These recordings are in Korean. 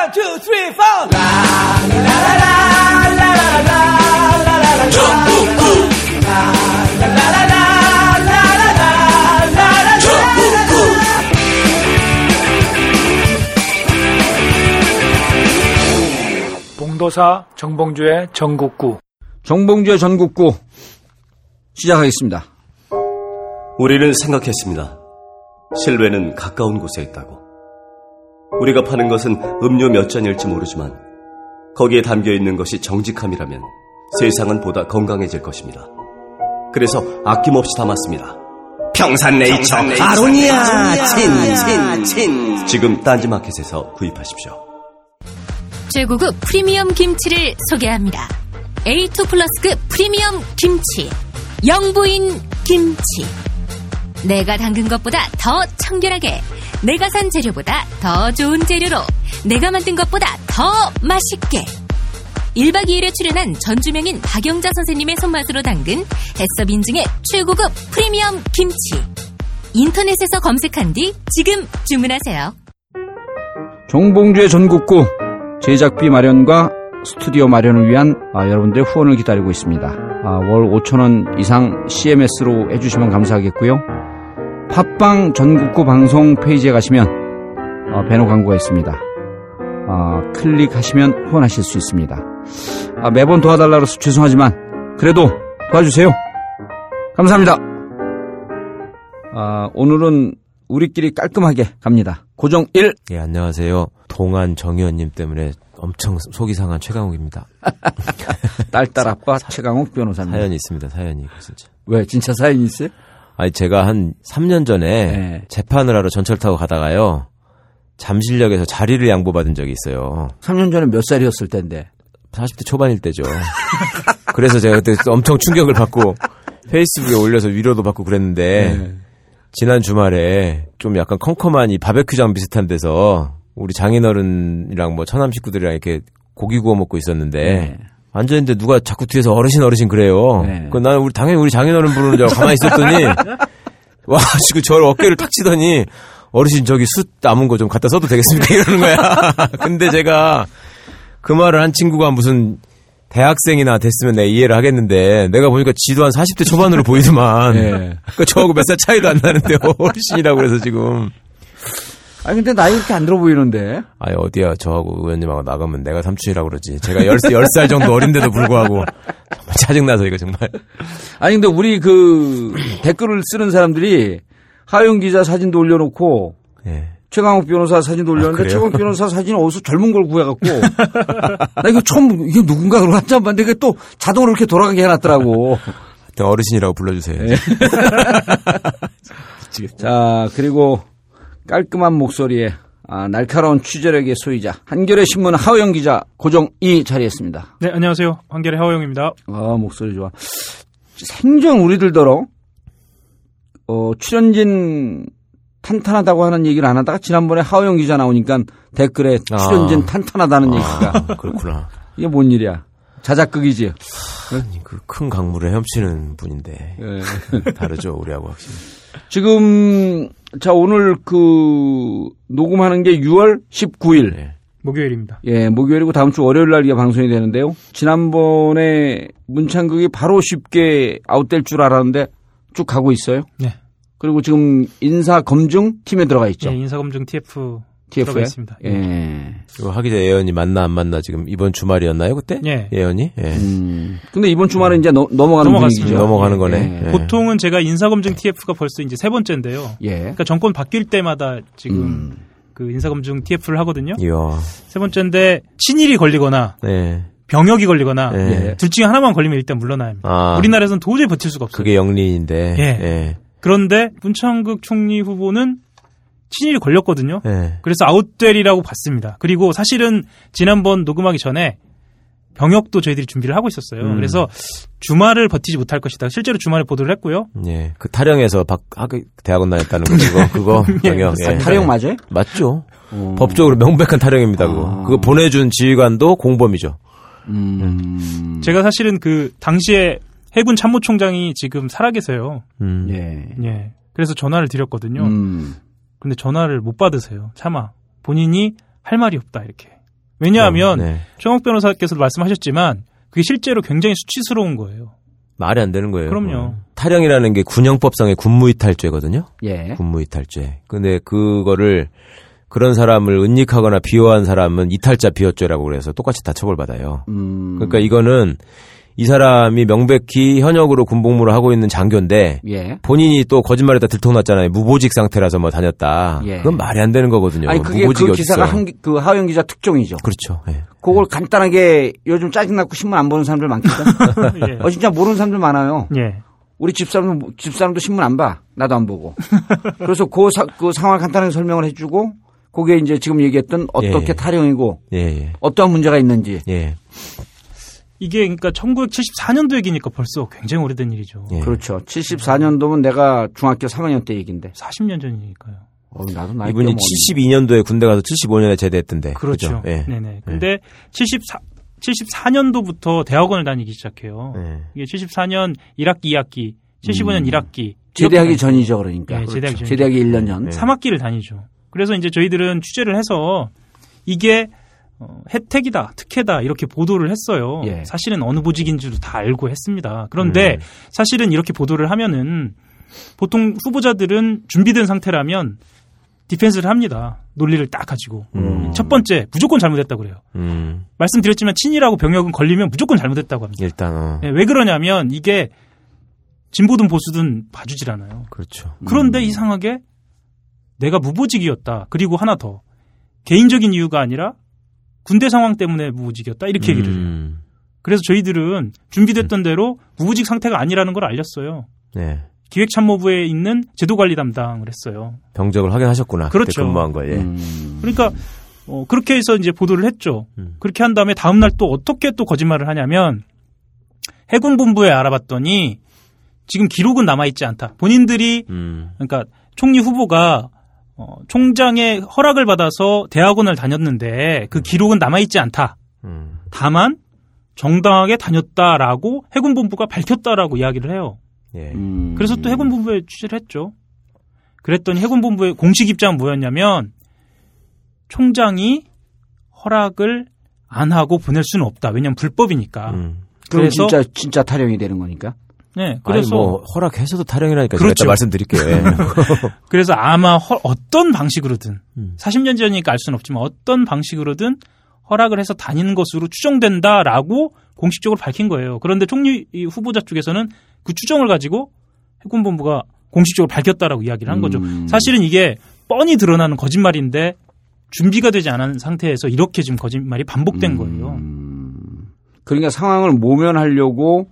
One, two, three, four. 봉도사 정봉주의 전국구. 정봉주의 전국구 시작하겠습니다. 우리는 생각했습니다. 실외는 가까운 곳에 있다고. 우리가 파는 것은 음료 몇 잔일지 모르지만 거기에 담겨 있는 것이 정직함이라면 세상은 보다 건강해질 것입니다. 그래서 아낌없이 담았습니다. 평산네이처 아로니아 친친친 지금 딴지마켓에서 구입하십시오. 최고급 프리미엄 김치를 소개합니다. A2 플러스급 프리미엄 김치. 영부인 김치. 내가 담근 것보다 더 청결하게. 내가 산 재료보다 더 좋은 재료로. 내가 만든 것보다 더 맛있게. 1박 2일에 출연한 전주명인 박영자 선생님의 손맛으로 담근 해썹 인증의 최고급 프리미엄 김치. 인터넷에서 검색한 뒤 지금 주문하세요. 정봉주의 전국구 제작비 마련과 스튜디오 마련을 위한 아, 여러분들의 후원을 기다리고 있습니다. 아, 월 5천원 이상 CMS로 해주시면 감사하겠고요. 팟빵 전국구 방송 페이지에 가시면 어, 배너 광고가 있습니다. 아, 클릭하시면 후원하실 수 있습니다. 아, 매번 도와달라고 해서 죄송하지만 그래도 도와주세요. 감사합니다. 아, 오늘은 우리끼리 깔끔하게 갑니다. 고정 1. 예, 안녕하세요. 동안 정의원님 때문에 엄청 속이 상한 최강욱입니다. 딸딸 아빠 최강욱 변호사님. 사연이 있습니다, 사연이. 진짜. 왜 진짜 사연이 있어요? 아니, 제가 한 3년 전에 네. 재판을 하러 전철 타고 가다가요. 잠실역에서 자리를 양보받은 적이 있어요. 3년 전에 몇 살이었을 텐데. 40대 초반일 때죠. 그래서 제가 그때 엄청 충격을 받고 페이스북에 올려서 위로도 받고 그랬는데 네. 지난 주말에 좀 약간 컴컴한 이 바베큐장 비슷한 데서 우리 장인어른이랑 뭐 처남 식구들이랑 이렇게 고기 구워 먹고 있었는데 네. 앉아있는데 누가 자꾸 뒤에서 어르신 어르신 그래요. 네. 그 나는 우리 당연히 우리 장인어른 부르는 줄 알고 가만히 있었더니 와 지금 저를 어깨를 탁 치더니 어르신 저기 숯 남은 거 좀 갖다 써도 되겠습니까 이러는 거야. 근데 제가 그 말을 한 친구가 무슨 대학생이나 됐으면 내가 이해를 하겠는데 내가 보니까 지도 한 40대 초반으로 보이더만 네. 그러니까 저하고 몇 살 차이도 안 나는데 어르신이라고 그래서 지금 아니 근데 나이 이렇게 안 들어 보이는데. 아니 어디야 저하고 의원님하고 나가면 내가 삼촌이라고 그러지 제가 10, 10살 정도 어린데도 불구하고 정말 짜증나서 이거 정말 아니 근데 우리 그 댓글을 쓰는 사람들이 하영 기자 사진도 올려놓고 예. 최강욱 변호사 사진도 올렸는데 아? 최강욱 변호사 사진은 어디서 젊은 걸 구해갖고 나 이거 처음 이게 누군가 그러고 한참 봤는데 이게 또 자동으로 이렇게 돌아가게 해놨더라고. 어르신이라고 불러주세요 네. 자 그리고 깔끔한 목소리에 아, 날카로운 취재력의 소유자 한겨레 신문 하호영 기자 고정 이 자리했습니다. 네, 안녕하세요. 한결의 하호영입니다. 아 목소리 좋아. 생전 우리들더러 어, 출연진 탄탄하다고 하는 얘기를 안 하다가 지난번에 하호영 기자 나오니까 댓글에 아. 출연진 탄탄하다는 얘기가 아, 그렇구나 이게 뭔 일이야? 자작극이지. 그 큰 강물을 헤엄치는 분인데 예. 다르죠 우리하고 확실히 지금 자 오늘 그 녹음하는 게 6월 19일. 네. 목요일입니다. 예, 목요일이고 다음 주 월요일 날 이게 방송이 되는데요. 지난번에 문창극이 바로 쉽게 아웃될 줄 알았는데 쭉 가고 있어요. 네. 그리고 지금 인사 검증 팀에 들어가 있죠. 예, 인사 검증 TF TF에. 있습니다. 예. 이거 하기 전에 예언이 만나 안 만나 지금 이번 주말이었나요 그때? 예. 예언이? 예. 음. 근데 이번 주말에 이제 넘- 넘어가는 넘어갔습니다. 분위기죠. 넘어가는 거네. 예. 예. 보통은 제가 인사검증 TF가 벌써 이제 세 번째인데요. 예. 그러니까 정권 바뀔 때마다 지금 음. 그 인사검증 TF를 하거든요. 이야. 세 번째인데 친일이 걸리거나 네. 병역이 걸리거나 예. 둘 중에 하나만 걸리면 일단 물러나야 합니다. 아. 우리나라에서는 도저히 버틸 수가 없어요. 그게 영리인데. 예. 예. 그런데 문창극 총리 후보는 친일이 걸렸거든요. 예. 그래서 아웃되리라고 봤습니다. 그리고 사실은 지난번 녹음하기 전에 병역도 저희들이 준비를 하고 있었어요. 음. 그래서 주말을 버티지 못할 것이다. 실제로 주말에 보도를 했고요. 예. 그 타령에서 박, 학교, 대학원 다녔다는 거, 그거, 그거, 병역. 예. 타령 맞아요? 맞죠. 어. 법적으로 명백한 타령입니다, 그거. 아. 그거 보내준 지휘관도 공범이죠. 음. 제가 사실은 그 당시에 해군 참모총장이 지금 살아계세요. 음. 예. 예. 그래서 전화를 드렸거든요. 음. 근데 전화를 못 받으세요. 차마 본인이 할 말이 없다 이렇게. 왜냐하면 어, 네. 최홍욱 변호사께서도 말씀하셨지만 그게 실제로 굉장히 수치스러운 거예요. 말이 안 되는 거예요. 그럼요. 어. 탈영이라는 게 군형법상의 군무이탈죄거든요. 예. 군무이탈죄. 근데 그거를 그런 사람을 은닉하거나 비호한 사람은 이탈자 비호죄라고 그래서 똑같이 다 처벌받아요. 음. 그러니까 이거는 이 사람이 명백히 현역으로 군복무를 하고 있는 장교인데 예. 본인이 또 거짓말에다 들통났잖아요. 무보직 상태라서 뭐 다녔다. 예. 그건 말이 안 되는 거거든요. 아니 그게 무보직이 그 기사가. 한, 기- 그 하영 기자 특종이죠. 그렇죠. 예. 그걸 간단하게 요즘 짜증나고 신문 안 보는 사람들 많거든. 예. 어 진짜 모르는 사람들 많아요. 예. 우리 집사람 집사람도 신문 안 봐. 나도 안 보고. 그래서 그, 사- 그 상황을 간단하게 설명을 해주고 그게 이제 지금 얘기했던 어떻게 예. 탈영이고 예, 예. 어떠한 문제가 있는지. 예. 이게 그러니까 1974년도 얘기니까 벌써 굉장히 오래된 일이죠. 예. 그렇죠. 74년도면 내가 중학교 3학년 때 얘기인데. 40년 전이니까요. 어, 나도 나이 이분이 72년도에 군대 가서 75년에 제대했던데. 그렇죠. 그죠? 예. 네네. 근데 74 74년도부터 대학원을 다니기 시작해요. 예. 이게 74년 1학기, 2학기, 75년 1학기. 제대하기 전이죠, 그러니까. 네, 제대하기 전이죠. 제대하기 1년 전. 네. 3학기를 다니죠. 그래서 이제 저희들은 취재를 해서 이게 어, 혜택이다, 특혜다 이렇게 보도를 했어요. 예. 사실은 어느 보직인지도 다 알고 했습니다. 그런데 음. 사실은 이렇게 보도를 하면은 보통 후보자들은 준비된 상태라면 디펜스를 합니다. 논리를 딱 가지고. 음. 첫 번째, 무조건 잘못했다고 그래요. 음. 말씀드렸지만 친일하고 병역은 걸리면 무조건 잘못했다고 합니다. 일단 어. 예, 왜 그러냐면 이게 진보든 보수든 봐주질 않아요. 그렇죠. 그런데 이상하게 내가 무보직이었다. 그리고 하나 더 개인적인 이유가 아니라 군대 상황 때문에 무보직이었다. 이렇게 얘기를 해요. 음. 그래서 저희들은 준비됐던 대로 무보직 상태가 아니라는 걸 알렸어요. 네. 기획참모부에 있는 제도관리 담당을 했어요. 병적을 확인하셨구나. 그렇죠. 근무한 거. 예. 음. 그러니까 어, 그렇게 해서 이제 보도를 했죠. 음. 그렇게 한 다음에 다음 날 또 어떻게 또 거짓말을 하냐면 해군 본부에 알아봤더니 지금 기록은 남아 있지 않다. 본인들이 음. 그러니까 총리 후보가 어, 총장의 허락을 받아서 대학원을 다녔는데 그 기록은 남아 있지 않다. 음. 다만 정당하게 다녔다라고 해군 본부가 밝혔다라고 이야기를 해요. 예. 음. 그래서 또 해군 본부에 취재를 했죠. 그랬더니 해군 본부의 공식 입장은 뭐였냐면 총장이 허락을 안 하고 보낼 수는 없다. 왜냐면 불법이니까. 음. 그럼 그래서 진짜 진짜 탈영이 되는 거니까. 네, 그래서 그래서 뭐 허락해서도 타령이라니까 제가 그렇죠. 이따 말씀드릴게요. 예. 그래서 아마 허- 어떤 방식으로든 음. 40년 전이니까 알 수는 없지만 어떤 방식으로든 허락을 해서 다니는 것으로 추정된다라고 공식적으로 밝힌 거예요. 그런데 총리 후보자 쪽에서는 그 추정을 가지고 해군본부가 공식적으로 밝혔다라고 이야기를 한 거죠. 음. 사실은 이게 뻔히 드러나는 거짓말인데 준비가 되지 않은 상태에서 이렇게 지금 거짓말이 반복된 거예요. 음. 그러니까 상황을 모면하려고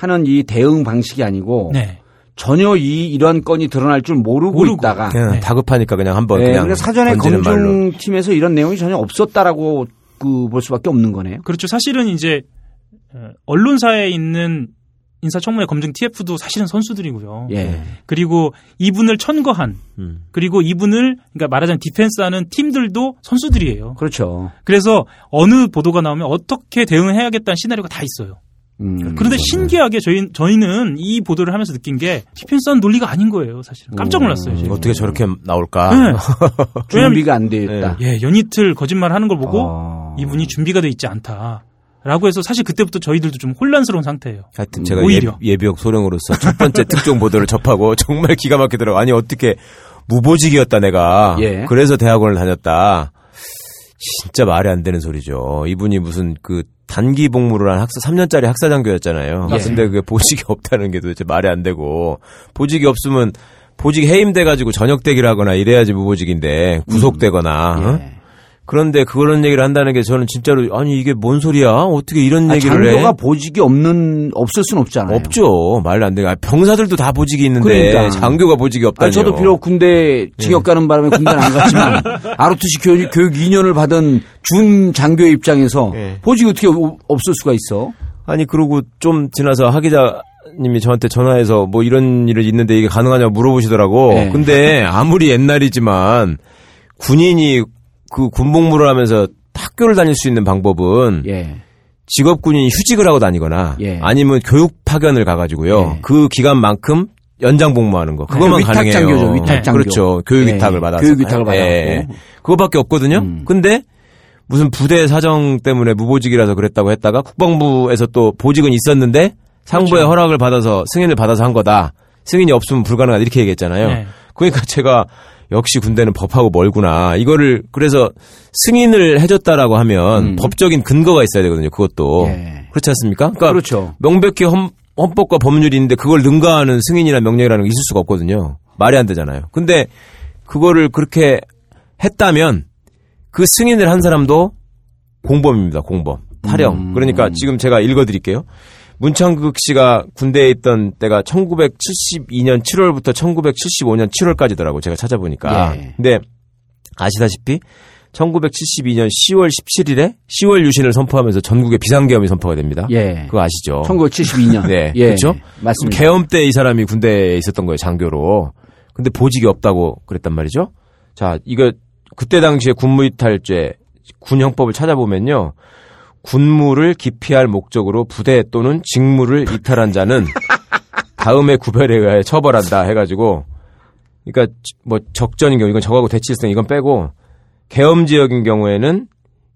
하는 이 대응 방식이 아니고 네. 전혀 이 이러한 건이 드러날 줄 모르고, 모르고. 있다가 그냥 네. 다급하니까 그냥 한번 네, 그냥 그러니까 사전에. 검증팀에서 이런 내용이 전혀 없었다라고 그 볼 수밖에 없는 거네요. 그렇죠. 사실은 이제 어, 언론사에 있는 인사청문회 검증 TF도 사실은 선수들이고요. 예. 그리고 이분을 천거한 음. 그리고 이분을 그러니까 말하자면 디펜스하는 팀들도 선수들이에요. 그렇죠. 그래서 어느 보도가 나오면 어떻게 대응을 해야겠다는 시나리오가 다 있어요. 음. 그런데 신기하게 저희 저희는 이 보도를 하면서 느낀 게 디펜스한 논리가 아닌 거예요. 사실은 깜짝 놀랐어요. 저희. 어떻게 저렇게 나올까? 네. 준비가 안 돼 있다. 예, 연이틀 거짓말 하는 걸 보고 어. 이분이 준비가 돼 있지 않다. 라고 해서 사실 그때부터 저희들도 좀 혼란스러운 상태예요. 하여튼 제가 오히려. 예, 예비역 소령으로서 첫 번째 특종 보도를 접하고 정말 기가 막히더라고. 아니 어떻게 무보직이었다 내가. 예. 그래서 대학원을 다녔다. 진짜 말이 안 되는 소리죠. 이분이 무슨 그 단기 복무를 한 학사 3년짜리 학사 장교였잖아요. 예. 근데 그게 보직이 없다는 게 도대체 말이 안 되고 보직이 없으면 보직 해임돼 가지고 전역 대기를 하거나 이래야지 무보직인데 구속되거나 어? 예. 그런데 그런 얘기를 한다는 게 저는 진짜로 아니 이게 뭔 소리야? 어떻게 이런 아, 얘기를 해? 장교가 보직이 없는 없을 수는 없잖아요. 없죠. 말도 안 돼. 아, 병사들도 다 보직이 있는데 그러니까. 장교가 보직이 없다니요. 아니, 저도 비록 군대 징역 가는 바람에 군대는 안 갔지만 ROTC 교육, 교육 2년을 받은 준 장교의 입장에서 예. 보직이 어떻게 오- 없을 수가 있어? 아니 그러고 좀 지나서 하 기자 님이 저한테 전화해서 뭐 이런 일이 있는데 이게 가능하냐고 물어보시더라고. 네. 근데 아무리 옛날이지만 군인이 그 군복무를 하면서 학교를 다닐 수 있는 방법은 예. 직업 군인이 휴직을 하고 다니거나 예. 아니면 교육 파견을 가가지고요. 예. 그 기간만큼 연장 복무하는 거. 그것만 위탁 가능해요. 장교죠, 위탁 장교. 그렇죠. 교육 예. 위탁을 받아서. 교육 위탁을 예. 받아갖고. 그거밖에 없거든요. 음. 근데 무슨 부대 사정 때문에 무보직이라서 그랬다고 했다가 국방부에서 또 보직은 있었는데 상부의 그렇죠. 허락을 받아서 승인을 받아서 한 거다. 승인이 없으면 불가능하다 이렇게 얘기했잖아요. 네. 그러니까 제가 역시 군대는 법하고 멀구나. 이거를 그래서 승인을 해줬다라고 하면 음. 법적인 근거가 있어야 되거든요. 그것도 예. 그렇지 않습니까? 그러니까 그렇죠. 명백히 헌, 헌법과 법률이 있는데 그걸 능가하는 승인이나 명령이라는 게 있을 수가 없거든요. 말이 안 되잖아요. 근데 그거를 그렇게 했다면 그 승인을 한 사람도 공범입니다. 공범. 타령. 음. 그러니까 지금 제가 읽어드릴게요. 문창극 씨가 군대에 있던 때가 1972년 7월부터 1975년 7월까지더라고 제가 찾아보니까. 예. 근데 아시다시피 1972년 10월 17일에 10월 유신을 선포하면서 전국에 비상계엄이 선포가 됩니다. 예. 그거 아시죠? 1972년. 네, 예. 그렇죠. 맞습니다. 개엄 때 이 사람이 군대에 있었던 거예요, 장교로. 근데 보직이 없다고 그랬단 말이죠. 자, 이거 그때 당시에 군무이탈죄 군형법을 찾아보면요. 군무를 기피할 목적으로 부대 또는 직무를 이탈한 자는 다음에 구별에 의하여 처벌한다 해가지고 그러니까 뭐 적전인 경우 이건 적하고 대치성 이건 빼고 계엄 지역인 경우에는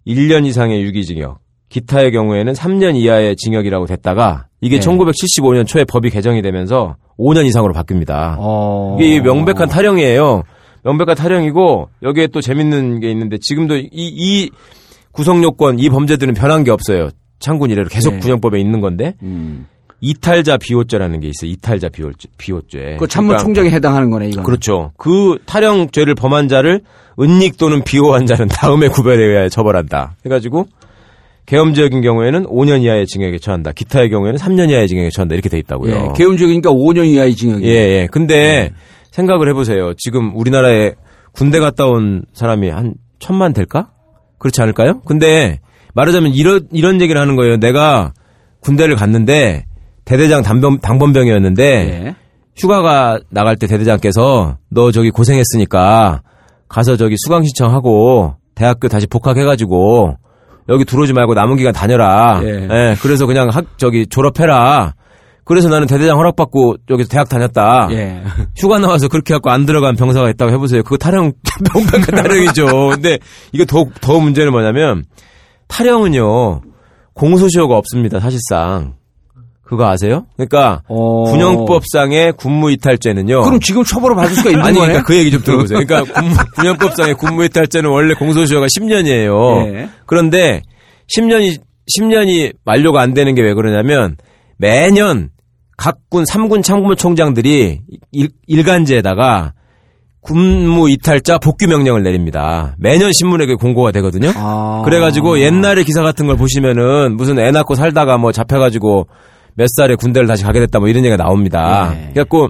1년 이상의 유기징역, 기타의 경우에는 3년 이하의 징역이라고 됐다가 이게 네. 1975년 초에 법이 개정이 되면서 5년 이상으로 바뀝니다. 어. 이게 명백한 타령이에요. 명백한 타령이고 여기에 또 재밌는 게 있는데 지금도 이, 이 구성 요건 이 범죄들은 변한 게 없어요. 창군 이래로 계속 네. 군형법에 있는 건데 음. 이탈자 비호죄라는 게 있어요. 이탈자 비호죄. 비호죄. 그 참모 총장에 해당하는 거네, 이건. 그렇죠. 그 타령죄를 범한 자를 은닉 또는 비호한 자는 다음에 구별에 의하여 처벌한다. 해가지고 계엄 지역인 경우에는 5년 이하의 징역에 처한다. 기타의 경우에는 3년 이하의 징역에 처한다. 이렇게 돼 있다고요. 예. 개운적이니까 5년 이하의 징역이. 예, 예. 근데 생각을 해보세요. 지금 우리나라에 군대 갔다 온 사람이 한 천만 될까? 그렇지 않을까요? 근데 말하자면 이런 이런 얘기를 하는 거예요. 내가 군대를 갔는데 대대장 당번, 당번병이었는데 예. 휴가가 나갈 때 대대장께서 너 저기 고생했으니까 가서 저기 수강 신청하고 대학교 다시 복학해가지고 여기 들어오지 말고 남은 기간 다녀라. 예. 예, 그래서 그냥 학 저기 졸업해라. 그래서 나는 대대장 허락받고 여기서 대학 다녔다. 예. 휴가 나와서 그렇게 갖고 안 들어간 병사가 있다고 해보세요. 그거 타령 명백한 타령이죠. 근데 이거 더더 문제는 뭐냐면 타령은요 공소시효가 없습니다. 사실상 그거 아세요? 그러니까 어. 군형법상의 군무이탈죄는요. 그럼 지금 처벌을 받을 수가 있는 아니 거네? 그러니까 그 얘기 좀 들어보세요. 그러니까 군무, 군형법상의 군무이탈죄는 원래 공소시효가 10년이에요. 예. 그런데 10년이 10년이 만료가 안 되는 게 왜 그러냐면 매년 각군 3군 참모총장들이 일, 일간지에다가 군무 이탈자 복귀 명령을 내립니다. 매년 신문에 공고가 되거든요. 아. 그래가지고 옛날에 기사 같은 걸 보시면은 무슨 애 낳고 살다가 뭐 잡혀가지고 몇 살에 군대를 다시 가게 됐다 뭐 이런 얘기가 나옵니다. 예. 그래갖고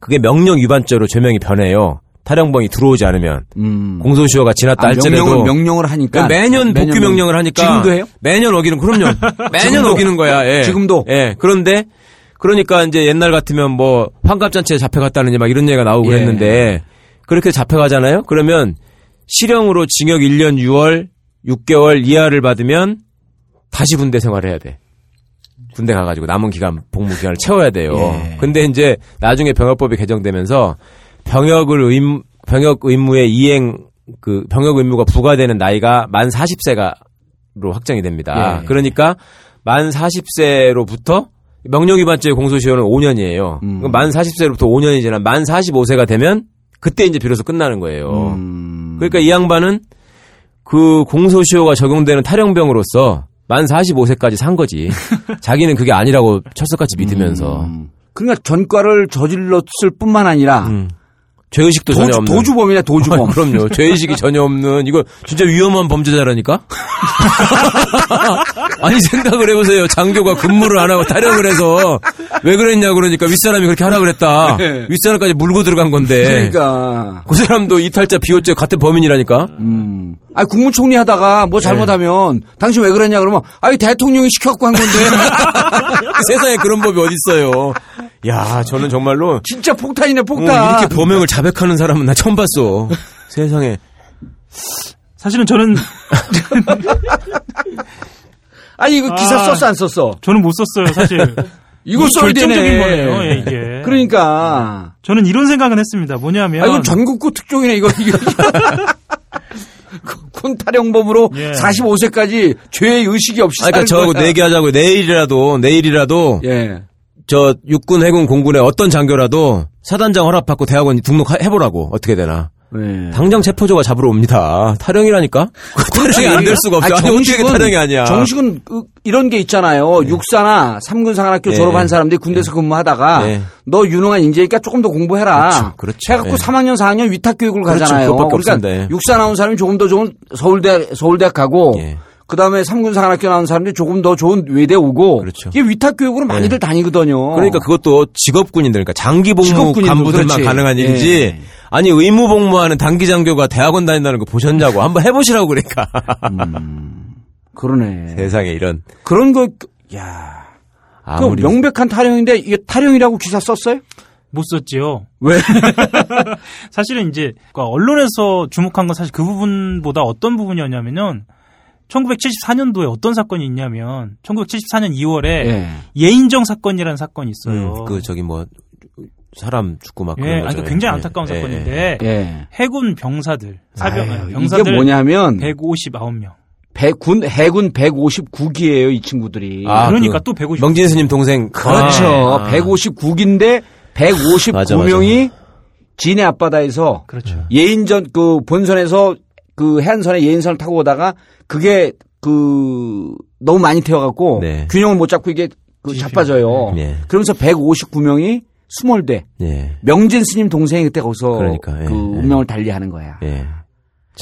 그게 명령 위반죄로 죄명이 변해요. 타령범이 들어오지 않으면 음. 공소시효가 지났다 아, 할지라도 명령을, 명령을 하니까. 매년 복귀 명령을 하니까 지금도 해요? 매년 어기는 그럼요. 매년? 어기는 거야. 예. 지금도? 예. 그런데 그러니까 이제 옛날 같으면 뭐 환갑잔치에 잡혀갔다느니 막 이런 얘기가 나오고 예. 그랬는데 그렇게 잡혀가잖아요. 그러면 실형으로 징역 1년 6월 6개월 이하를 받으면 다시 군대 생활을 해야 돼. 군대 가가지고 남은 기간 복무 기간을 채워야 돼요. 예. 근데 이제 나중에 병역법이 개정되면서 병역을 의 병역 의무의 이행 그 병역 의무가 부과되는 나이가 만 40세가로 확정이 됩니다. 예. 그러니까 만 40세로부터 명령 위반죄 공소시효는 5년이에요. 음. 만 40세로부터 5년이 지난 만 45세가 되면 그때 이제 비로소 끝나는 거예요. 음. 그러니까 이 양반은 그 공소시효가 적용되는 탈영병으로서 만 45세까지 산 거지. 자기는 그게 아니라고 철석같이 믿으면서. 음. 그러니까 전과를 저질렀을 뿐만 아니라 음. 죄의식도 전혀 도주, 없는. 도주범이냐 도주범. 아, 그럼요. 죄의식이 전혀 없는 이거 진짜 위험한 범죄자라니까. 아니 생각을 해보세요. 장교가 근무를 안 하고 타령을 해서 왜 그랬냐 그러니까 윗사람이 그렇게 하라 그랬다. 네. 윗사람까지 물고 들어간 건데. 그러니까. 그 사람도 이탈자 비호죄 같은 범인이라니까. 음. 아니 국무총리 하다가 뭐 잘못하면 네. 당신 왜 그랬냐 그러면 아니 대통령이 시켜갖고 한 건데 세상에 그런 법이 어딨어요. 야, 저는 정말로 진짜 폭탄이네 어, 폭탄. 이렇게 범행을 자백하는 사람은 나 처음 봤어. 세상에. 사실은 저는 아니 이거 기사 아. 썼어 안 썼어? 저는 못 썼어요 사실. 이거 이 써야 결정적인 되네. 거네요, 예, 이게. 그러니까. 저는 이런 생각은 했습니다. 뭐냐면 아 이건 전국구 특종이네 이거. 이거. 군 탈영범으로 예. 45세까지 죄의 의식이 없이 아, 그러니까 저하고. 내기하자고 내일이라도 내일이라도 예. 저 육군 해군 공군의 어떤 장교라도 사단장 허락받고 대학원 등록해보라고 어떻게 되나 예. 당장 체포조가 잡으러 옵니다 탈영이라니까 탈영이 안 될 수가 없죠 아니, 어떻게 탈영이 아니야 정식은 그- 이런 게 있잖아요. 육사나 삼군 사관학교 네. 졸업한 사람들이 군대에서 근무하다가 네. 너 유능한 인재니까 조금 더 공부해라. 그렇죠, 그렇죠. 해갖고 네. 3학년 4학년 위탁 교육을 그렇죠, 가잖아요. 그러니까 없습니다. 육사 나온 사람이 조금 더 좋은 서울대 서울대학 가고 예. 그 다음에 삼군 사관학교 나온 사람들이 조금 더 좋은 외대 오고 그렇죠. 이게 위탁 교육으로 많이들 다니거든요. 그러니까 그것도 직업군인들, 그러니까 장기 복무 직업군인들, 간부들만 그렇지. 가능한 일이지. 예. 아니 의무 복무하는 단기 장교가 대학원 다닌다는 거 보셨냐고 한번 해보시라고 그러니까. 그러네. 세상에 이런 그런 거 야. 그 아무리 명백한 탈영인데 이게 탈영이라고 기사 썼어요? 못 썼지요. 왜? 사실은 이제 그러니까 언론에서 주목한 건 사실 그 부분보다 어떤 부분이었냐면은 1974년도에 어떤 사건이 있냐면 1974년 2월에 예. 예인정 사건이라는 사건이 있어요. 음, 그 저기 뭐 사람 죽고 막 예, 그런 거죠. 그러니까 굉장히 예, 안타까운 예, 사건인데 예. 해군 병사들 사병 아유, 병사들 이게 뭐냐면 159명. 배- 군 해군 159기예요, 이 친구들이. 아, 그러니까 그 또 150. 명진 스님 동생 그렇죠. 아, 159기인데 159명이 진해 앞바다에서 그렇죠. 예인전 그 본선에서 그 해안선에 예인선을 타고 오다가 그게 그 너무 많이 태워갖고 네. 균형을 못 잡고 이게 그 자빠져요. 네. 그러면서 159명이 스몰대 예. 명진 스님 동생이 그때 거기서 그러니까, 예, 그 예. 운명을 달리하는 거야. 예.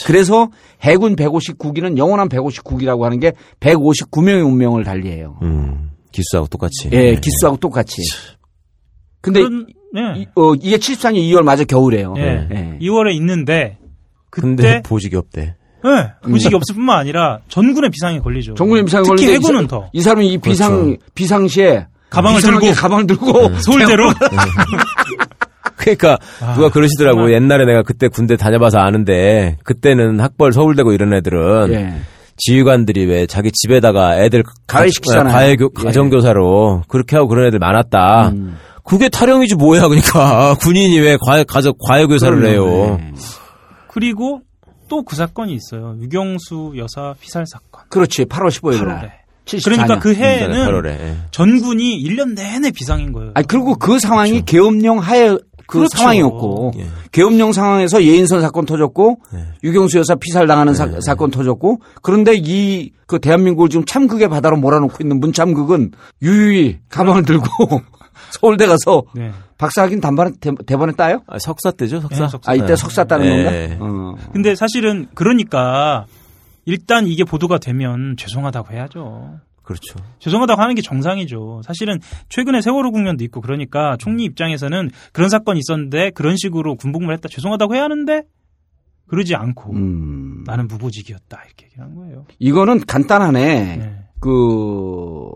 그래서 해군 159기는 영원한 159기라고 하는 게 159명의 운명을 달리해요. 음. 기수하고 똑같이. 예, 기수하고 똑같이. 근데 그런, 예. 이, 어, 이게 74년 2월 맞아 겨울에요. 예. 예. 2월에 있는데 그때 보직이 없대. 예, 무식이 없을 뿐만 아니라 전군의 비상에 걸리죠. 정군의 비상 특히 걸리는데 해군은 이, 사- 더 이 사람이 이 비상 그렇죠. 비상시에 가방을 들고 가방을 들고 서울대로 그러니까 아, 누가 그러시더라고. 정말. 옛날에 내가 그때 군대 다녀봐서 아는데 그때는 학벌 서울대고 이런 애들은 예. 지휘관들이 왜 자기 집에다가 애들 가해시키잖아요. 가해 교, 예. 가정교사로 그렇게 하고 그런 애들 많았다. 음. 그게 타령이지 뭐야 그러니까 군인이 왜 과외 가족 과외 교사를 해요. 그러네. 그리고 또 그 사건이 있어요. 유경수 여사 피살 사건. 그렇지. 8월 15일 8월에. 날. 그러니까 그 해에는 8월에. 예. 전군이 1년 내내 비상인 거예요. 아니 그리고 그 상황이 계엄령 하에 그 그렇죠. 상황이었고 예. 계엄령 상황에서 예인선 사건 터졌고 예. 유경수 여사 피살 당하는 사, 건 터졌고 그런데 이 그 대한민국을 지금 참극의 바다로 몰아놓고 있는 문참극은 유유히 가방을 들고 서울대 가서 네. 박사학인 단반에 대- 대본에 따요? 아, 석사 때죠 석사. 네, 석사. 아 이때 석사 따는 예. 건가? 어. 근데 사실은 그러니까 일단 이게 보도가 되면 죄송하다고 해야죠. 그렇죠. 죄송하다고 하는 게 정상이죠. 사실은 최근에 세월호 국면도 있고 그러니까 총리 입장에서는 그런 사건이 있었는데 그런 식으로 군복무를 했다 죄송하다고 해야 하는데 그러지 않고 음. 나는 무보직이었다 이렇게 얘기를 한 거예요. 이거는 간단하네. 네. 그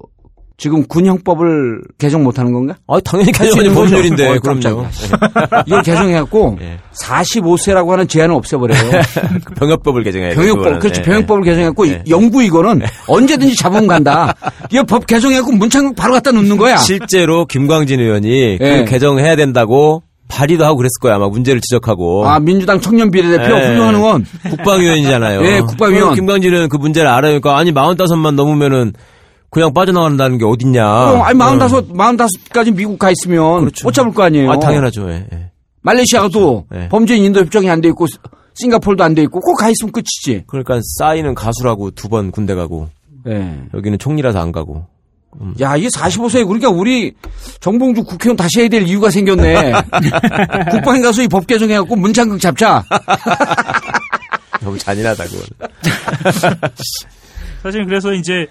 지금 군형법을 개정 못하는 건가? 아 당연히 거죠? 법률인데 어, 그럼요. 이걸 개정해갖고 예. 45세라고 하는 제한을 없애버려요. 그 병역법을 개정해야 병역법, 그렇지. 예. 병역법을 개정해갖고 예. 영구 이거는 언제든지 잡으면 간다. 이거 법 개정해갖고 문창국 바로 갖다 놓는 거야. 실제로 김광진 의원이 예. 그 개정해야 된다고 발의도 하고 그랬을 거야 아마 문제를 지적하고 아 민주당 청년 비례대표 예. 훌륭한 의원. 국방위원이잖아요. 예, 국방위원. 김광진은 그 문제를 알아니까 아니 45만 넘으면은 그냥 빠져나간다는 게 어딨냐. 그럼 아니 마흔다섯 마흔다섯까지 미국 가 있으면 그렇죠. 못 잡을 거 아니에요. 아 당연하죠. 예, 예. 말레이시아도 그렇죠. 예. 범죄인 인도 협정이 안 돼 있고 싱가포르도 안 돼 있고 꼭 가 있으면 끝이지. 그러니까 싸이는 가수라고 두 번 군대 가고 예. 여기는 총리라서 안 가고. 야, 이게 45세, 그러니까 우리 정봉주 국회의원 다시 해야 될 이유가 생겼네. 국방에 가서 이 법 개정해갖고 문창극 잡자. 너무 잔인하다 그건. 사실 그래서 이제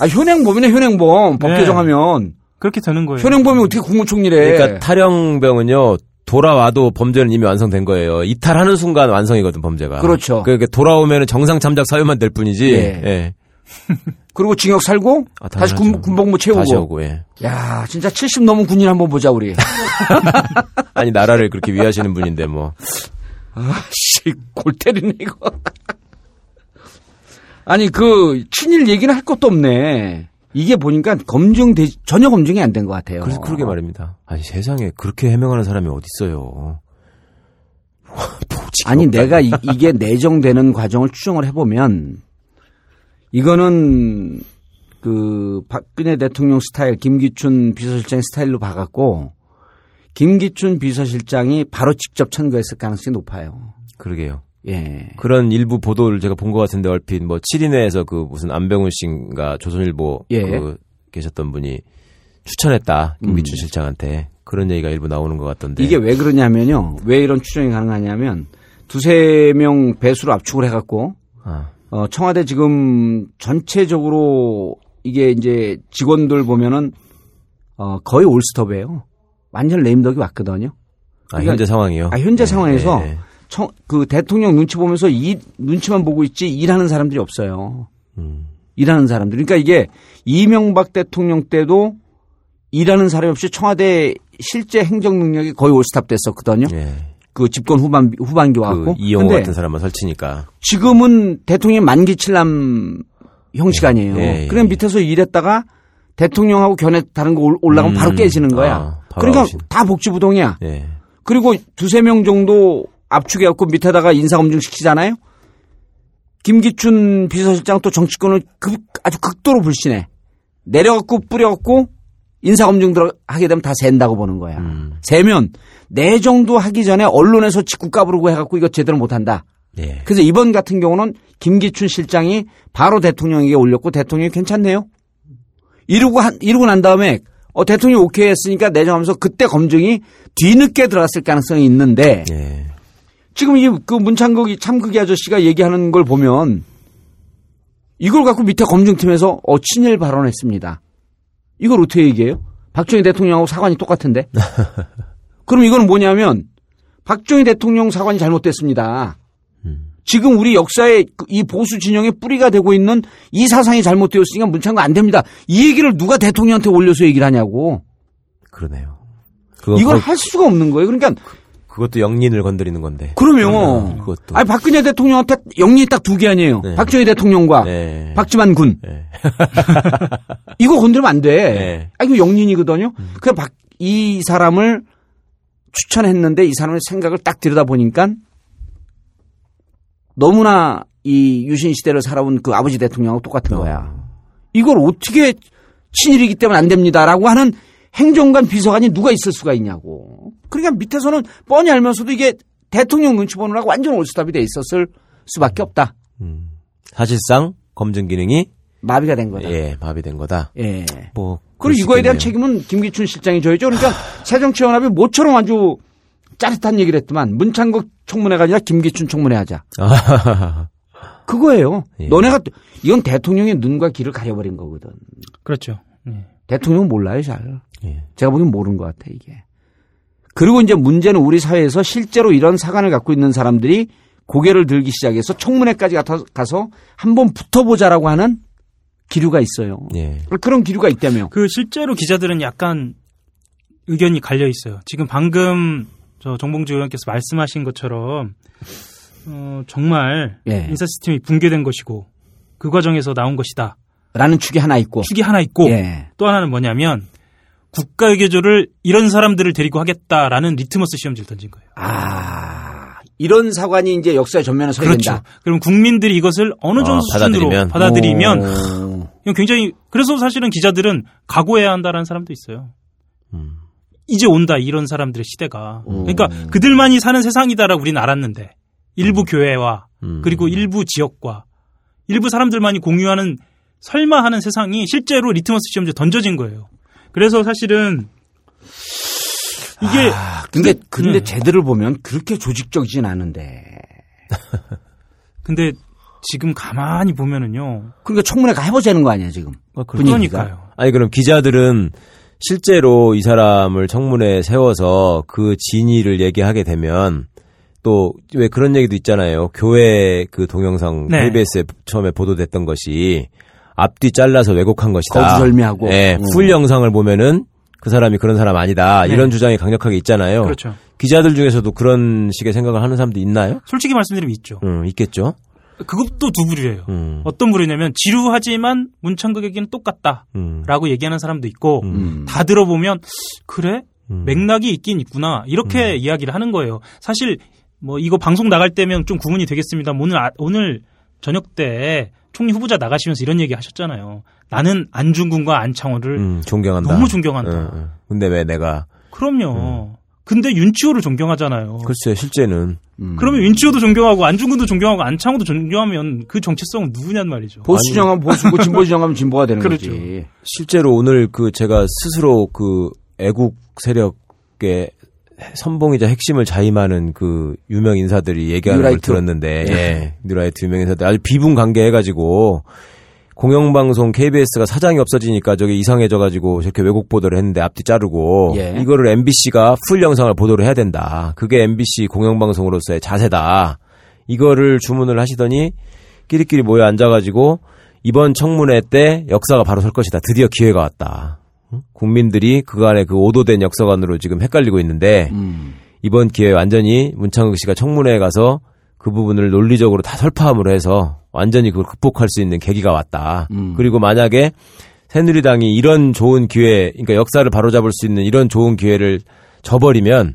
아, 현행범이네, 현행범. 법 네. 개정하면. 그렇게 되는 거예요. 현행범이 어떻게 국무총리래. 그러니까 탈영병은요 돌아와도 범죄는 이미 완성된 거예요. 이탈하는 순간 완성이거든 범죄가. 그렇죠. 그러니까 돌아오면은 정상 참작 사유만 될 뿐이지. 예. 예. 그리고 징역 살고, 아, 다시. 군, 군복무 채우고. 다시 오고 예. 야, 진짜 70 넘은 군인 한번 보자, 우리. 아니 나라를 그렇게 위하시는 분인데 뭐. 씨, 골 때리네, 이거. 아니, 그, 친일 얘기는 할 것도 없네. 이게 보니까 검증, 전혀 검증이 안 된 것 같아요. 그래서 그러게 말입니다. 아니 세상에 그렇게 해명하는 사람이 어디 있어요. 아니. 내가 이, 게 내정되는 과정을 추정을 해보면 이거는 그 박근혜 대통령 스타일 김기춘 비서실장 스타일로 봐갖고 김기춘 비서실장이 바로 직접 천거했을 가능성이 높아요. 그러게요. 예. 그런 일부 보도를 제가 본 것 같은데 얼핏 뭐 7인회에서 그 무슨 안병훈 씨인가 조선일보 예. 그 계셨던 분이 추천했다 김기춘 음. 실장한테 그런 얘기가 일부 나오는 것 같던데 이게 왜 그러냐면요. 왜 이런 추정이 가능하냐면 두세 명 배수로 압축을 해갖고 아, 어, 청와대 지금 전체적으로 이게 이제 직원들 보면은 어, 거의 올스톱이에요. 완전 레임덕이 왔거든요. 아, 그러니까- 현재 상황이요. 아, 현재 상황에서 예. 청, 그 대통령 눈치 보면서 이 눈치만 보고 있지 일하는 사람들이 없어요. 음. 일하는 사람들. 그러니까 이게 이명박 대통령 때도 일하는 사람이 없이 청와대 실제 행정 능력이 거의 올스탑 됐었거든요. 예. 그 집권 후반 후반기 그 와갖고. 이용호 근데 같은 사람만 설치니까. 지금은 대통령이 만기 칠남 형식 아니에요. 예, 예, 그냥 예. 밑에서 일했다가 대통령하고 견해 다른 거 올- 올라가면 음. 바로 깨지는 거야. 아, 바로 그러니까 아웃이네. 다 복지부동이야. 예. 그리고 두세 명 정도 압축해갖고 밑에다가 인사검증 시키잖아요. 김기춘 비서실장 또 정치권을 그- 아주 극도로 불신해. 내려갖고 뿌려갖고 인사검증 들어 하게 되면 다 샌다고 보는 거야. 음. 세면 내 정도 하기 전에 언론에서 직구 까부르고 해갖고 이거 제대로 못한다. 예. 그래서 이번 같은 경우는 김기춘 실장이 바로 대통령에게 올렸고 대통령이 괜찮네요. 이러고 한, 이러고 난 다음에 어, 대통령이 오케이 했으니까 내정하면서 그때 검증이 뒤늦게 들어갔을 가능성이 있는데 예. 지금 이 그 문창극이 참극이 아저씨가 얘기하는 걸 보면 이걸 갖고 밑에 검증팀에서 어, 친일 발언했습니다. 이걸 어떻게 얘기해요? 박정희 대통령하고 사관이 똑같은데? 그럼 이건 뭐냐면 박정희 대통령 사관이 잘못됐습니다. 지금 우리 역사의 그이 보수 진영의 뿌리가 되고 있는 이 사상이 잘못되었으니까 문창극 안 됩니다. 이 얘기를 누가 대통령한테 올려서 얘기를 하냐고. 그러네요. 이걸 할 수가 없는 거예요. 그러니까 그것도 영린을 건드리는 건데. 그러면 그것도. 아니 박근혜 대통령한테 영리 딱두 개 아니에요. 네. 박정희 대통령과 네. 박지만 군. 예. 이거 건드리면 안 돼. 네. 아 이거 영린이거든요. 그래 박, 이 사람을 추천했는데 이 사람의 생각을 딱 들여다 보니까 너무나 이 유신 시대를 살아온 그 아버지 대통령하고 똑같은 거야. 이걸 어떻게 친일이기 때문에 안 됩니다라고 하는 행정관 비서관이 누가 있을 수가 있냐고. 그러니까 밑에서는 뻔히 알면서도 이게 대통령 눈치 보느라고 완전 올스탑이 돼 있었을 수밖에 없다. 사실상 검증 기능이 마비가 된 거다. 예, 마비된 거다. 예. 뭐 그리고 이거에 대한 책임은 김기춘 실장이 져야죠. 그러니까 새정치연합이 모처럼 아주 짜릿한 얘기를 했더만 문창국 청문회가 아니라 김기춘 청문회 하자. 그거예요. 예. 너네가 이건 대통령의 눈과 귀를 가려버린 거거든. 그렇죠. 예. 대통령은 몰라요 잘. 예. 제가 보기엔 모르는 것 같아 이게. 그리고 이제 문제는 우리 사회에서 실제로 이런 사관을 갖고 있는 사람들이 고개를 들기 시작해서 청문회까지 가서- 가서 한번 붙어보자라고 하는 기류가 있어요. 예. 그런 기류가 있다며. 그 실제로 기자들은 약간 의견이 갈려 있어요. 지금 방금 저 정봉주 의원께서 말씀하신 것처럼 어, 정말 예. 인사 시스템이 붕괴된 것이고 그 과정에서 나온 것이다. 라는 축이 하나 있고. 축이 하나 있고 예. 또 하나는 뭐냐면 국가 개조를 이런 사람들을 데리고 하겠다라는 리트머스 시험지를 던진 거예요. 아, 이런 사관이 이제 역사의 전면에 서야 그렇죠. 된다. 그럼 국민들이 이것을 어느 정도 아, 수준으로 받아들이면? 받아들이면 굉장히 그래서 사실은 기자들은 각오해야 한다라는 사람도 있어요. 음. 이제 온다 이런 사람들의 시대가. 음. 그러니까 그들만이 사는 세상이다라고 우리는 알았는데 일부 교회와 음. 그리고 일부 지역과 일부 사람들만이 공유하는 설마 하는 세상이 실제로 리트머스 시험지에 던져진 거예요. 그래서 사실은 이게 근데 근데 음. 쟤들을 보면 그렇게 조직적이진 않은데. 근데 지금 가만히 보면은요. 그러니까 청문회가 해보자는 거 아니야 지금. 분위기가. 그러니까요. 아니 그럼 기자들은 실제로 이 사람을 청문회에 세워서 그 진위를 얘기하게 되면 또 왜 그런 얘기도 있잖아요. 교회 그 동영상 네. KBS에 처음에 보도됐던 것이 앞뒤 잘라서 왜곡한 것이다. 거두절미하고. 예, 음. 풀 영상을 보면은 그 사람이 그런 사람 아니다. 네. 이런 주장이 강력하게 있잖아요. 그렇죠. 기자들 중에서도 그런 식의 생각을 하는 사람도 있나요? 솔직히 말씀드리면 있죠. 음, 있겠죠. 그것도 두 부류예요. 음. 어떤 부류냐면 지루하지만 문창극에게는 똑같다라고 음. 얘기하는 사람도 있고 음. 다 들어보면 그래 음. 맥락이 있긴 있구나 이렇게 이야기를 하는 거예요. 사실 뭐 이거 방송 나갈 때면 좀 구분이 되겠습니다. 오늘 아- 오늘 저녁 때 총리 후보자 나가시면서 이런 얘기 하셨잖아요. 나는 안중근과 안창호를 음, 존경한다. 너무 존경한다. 응, 응. 근데 왜 내가 그럼요. 근데 윤치호를 존경하잖아요. 글쎄 실제는 음. 그러면 윤치호도 존경하고 안중근도 존경하고 안창호도 존경하면 그 정체성은 누구냔 말이죠. 보수 지정하면 보수고 진보 지정하면 진보가 되는 그렇죠. 거지. 실제로 오늘 그 제가 스스로 그 애국 세력의 선봉이자 핵심을 자임하는 그 유명 인사들이 얘기하는 걸 뉴라이트. 들었는데 예. 뉴라이트 유명 인사들 아주 비분강개 해가지고 공영방송 KBS가 사장이 없어지니까 저게 이상해져가지고 저렇게 왜곡 보도를 했는데 앞뒤 자르고 예. 이거를 MBC가 full 영상을 보도를 해야 된다. 그게 MBC 공영방송으로서의 자세다. 이거를 주문을 하시더니 끼리끼리 모여 앉아가지고 이번 청문회 때 역사가 바로 설 것이다. 드디어 기회가 왔다. 응? 국민들이 그간의 그 오도된 역사관으로 지금 헷갈리고 있는데 음. 이번 기회에 완전히 문창극 씨가 청문회에 가서 그 부분을 논리적으로 다 설파함으로 해서 완전히 그걸 극복할 수 있는 계기가 왔다. 음. 그리고 만약에 새누리당이 이런 좋은 기회, 그러니까 역사를 바로잡을 수 있는 이런 좋은 기회를 저버리면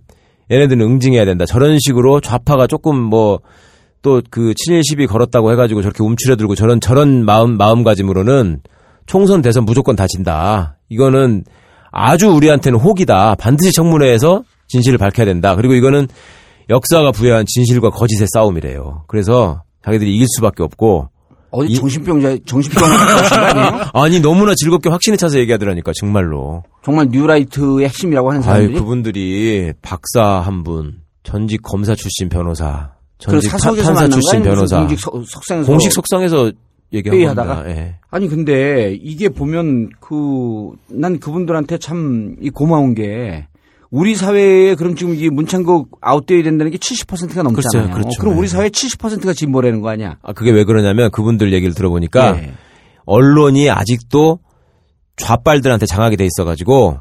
얘네들은 응징해야 된다. 저런 식으로 좌파가 조금 뭐 또 그 친일 시비 걸었다고 해가지고 저렇게 움츠려들고 저런 저런 마음 마음가짐으로는 총선 대선 무조건 다 진다. 이거는 아주 우리한테는 혹이다. 반드시 청문회에서 진실을 밝혀야 된다. 그리고 이거는 역사가 부여한 진실과 거짓의 싸움이래요. 그래서 자기들이 이길 수밖에 없고 어디 이- 정신병자 정신병 아니에요? 아니 너무나 즐겁게 확신에 차서 얘기하더라니까 정말로. 정말 뉴라이트의 핵심이라고 하는 아이 사람들이 그분들이 박사 한 분, 전직 검사 출신 변호사, 전직 판- 사석에서 판사 출신 변호사, 공직 석- 공식 속상에서 겁니다. 예. 아니 근데 이게 보면 그 난 그분들한테 참 이 고마운 게 우리 사회에 그럼 지금 이 문창국 아웃되어야 된다는 게 70%가 넘잖아요. 글쎄요, 그렇죠. 그럼 우리 네. 사회 70%가 진보라는 거 아니야? 아 그게 왜 그러냐면 그분들 얘기를 들어보니까 예. 언론이 아직도 좌빨들한테 장악이 돼 있어가지고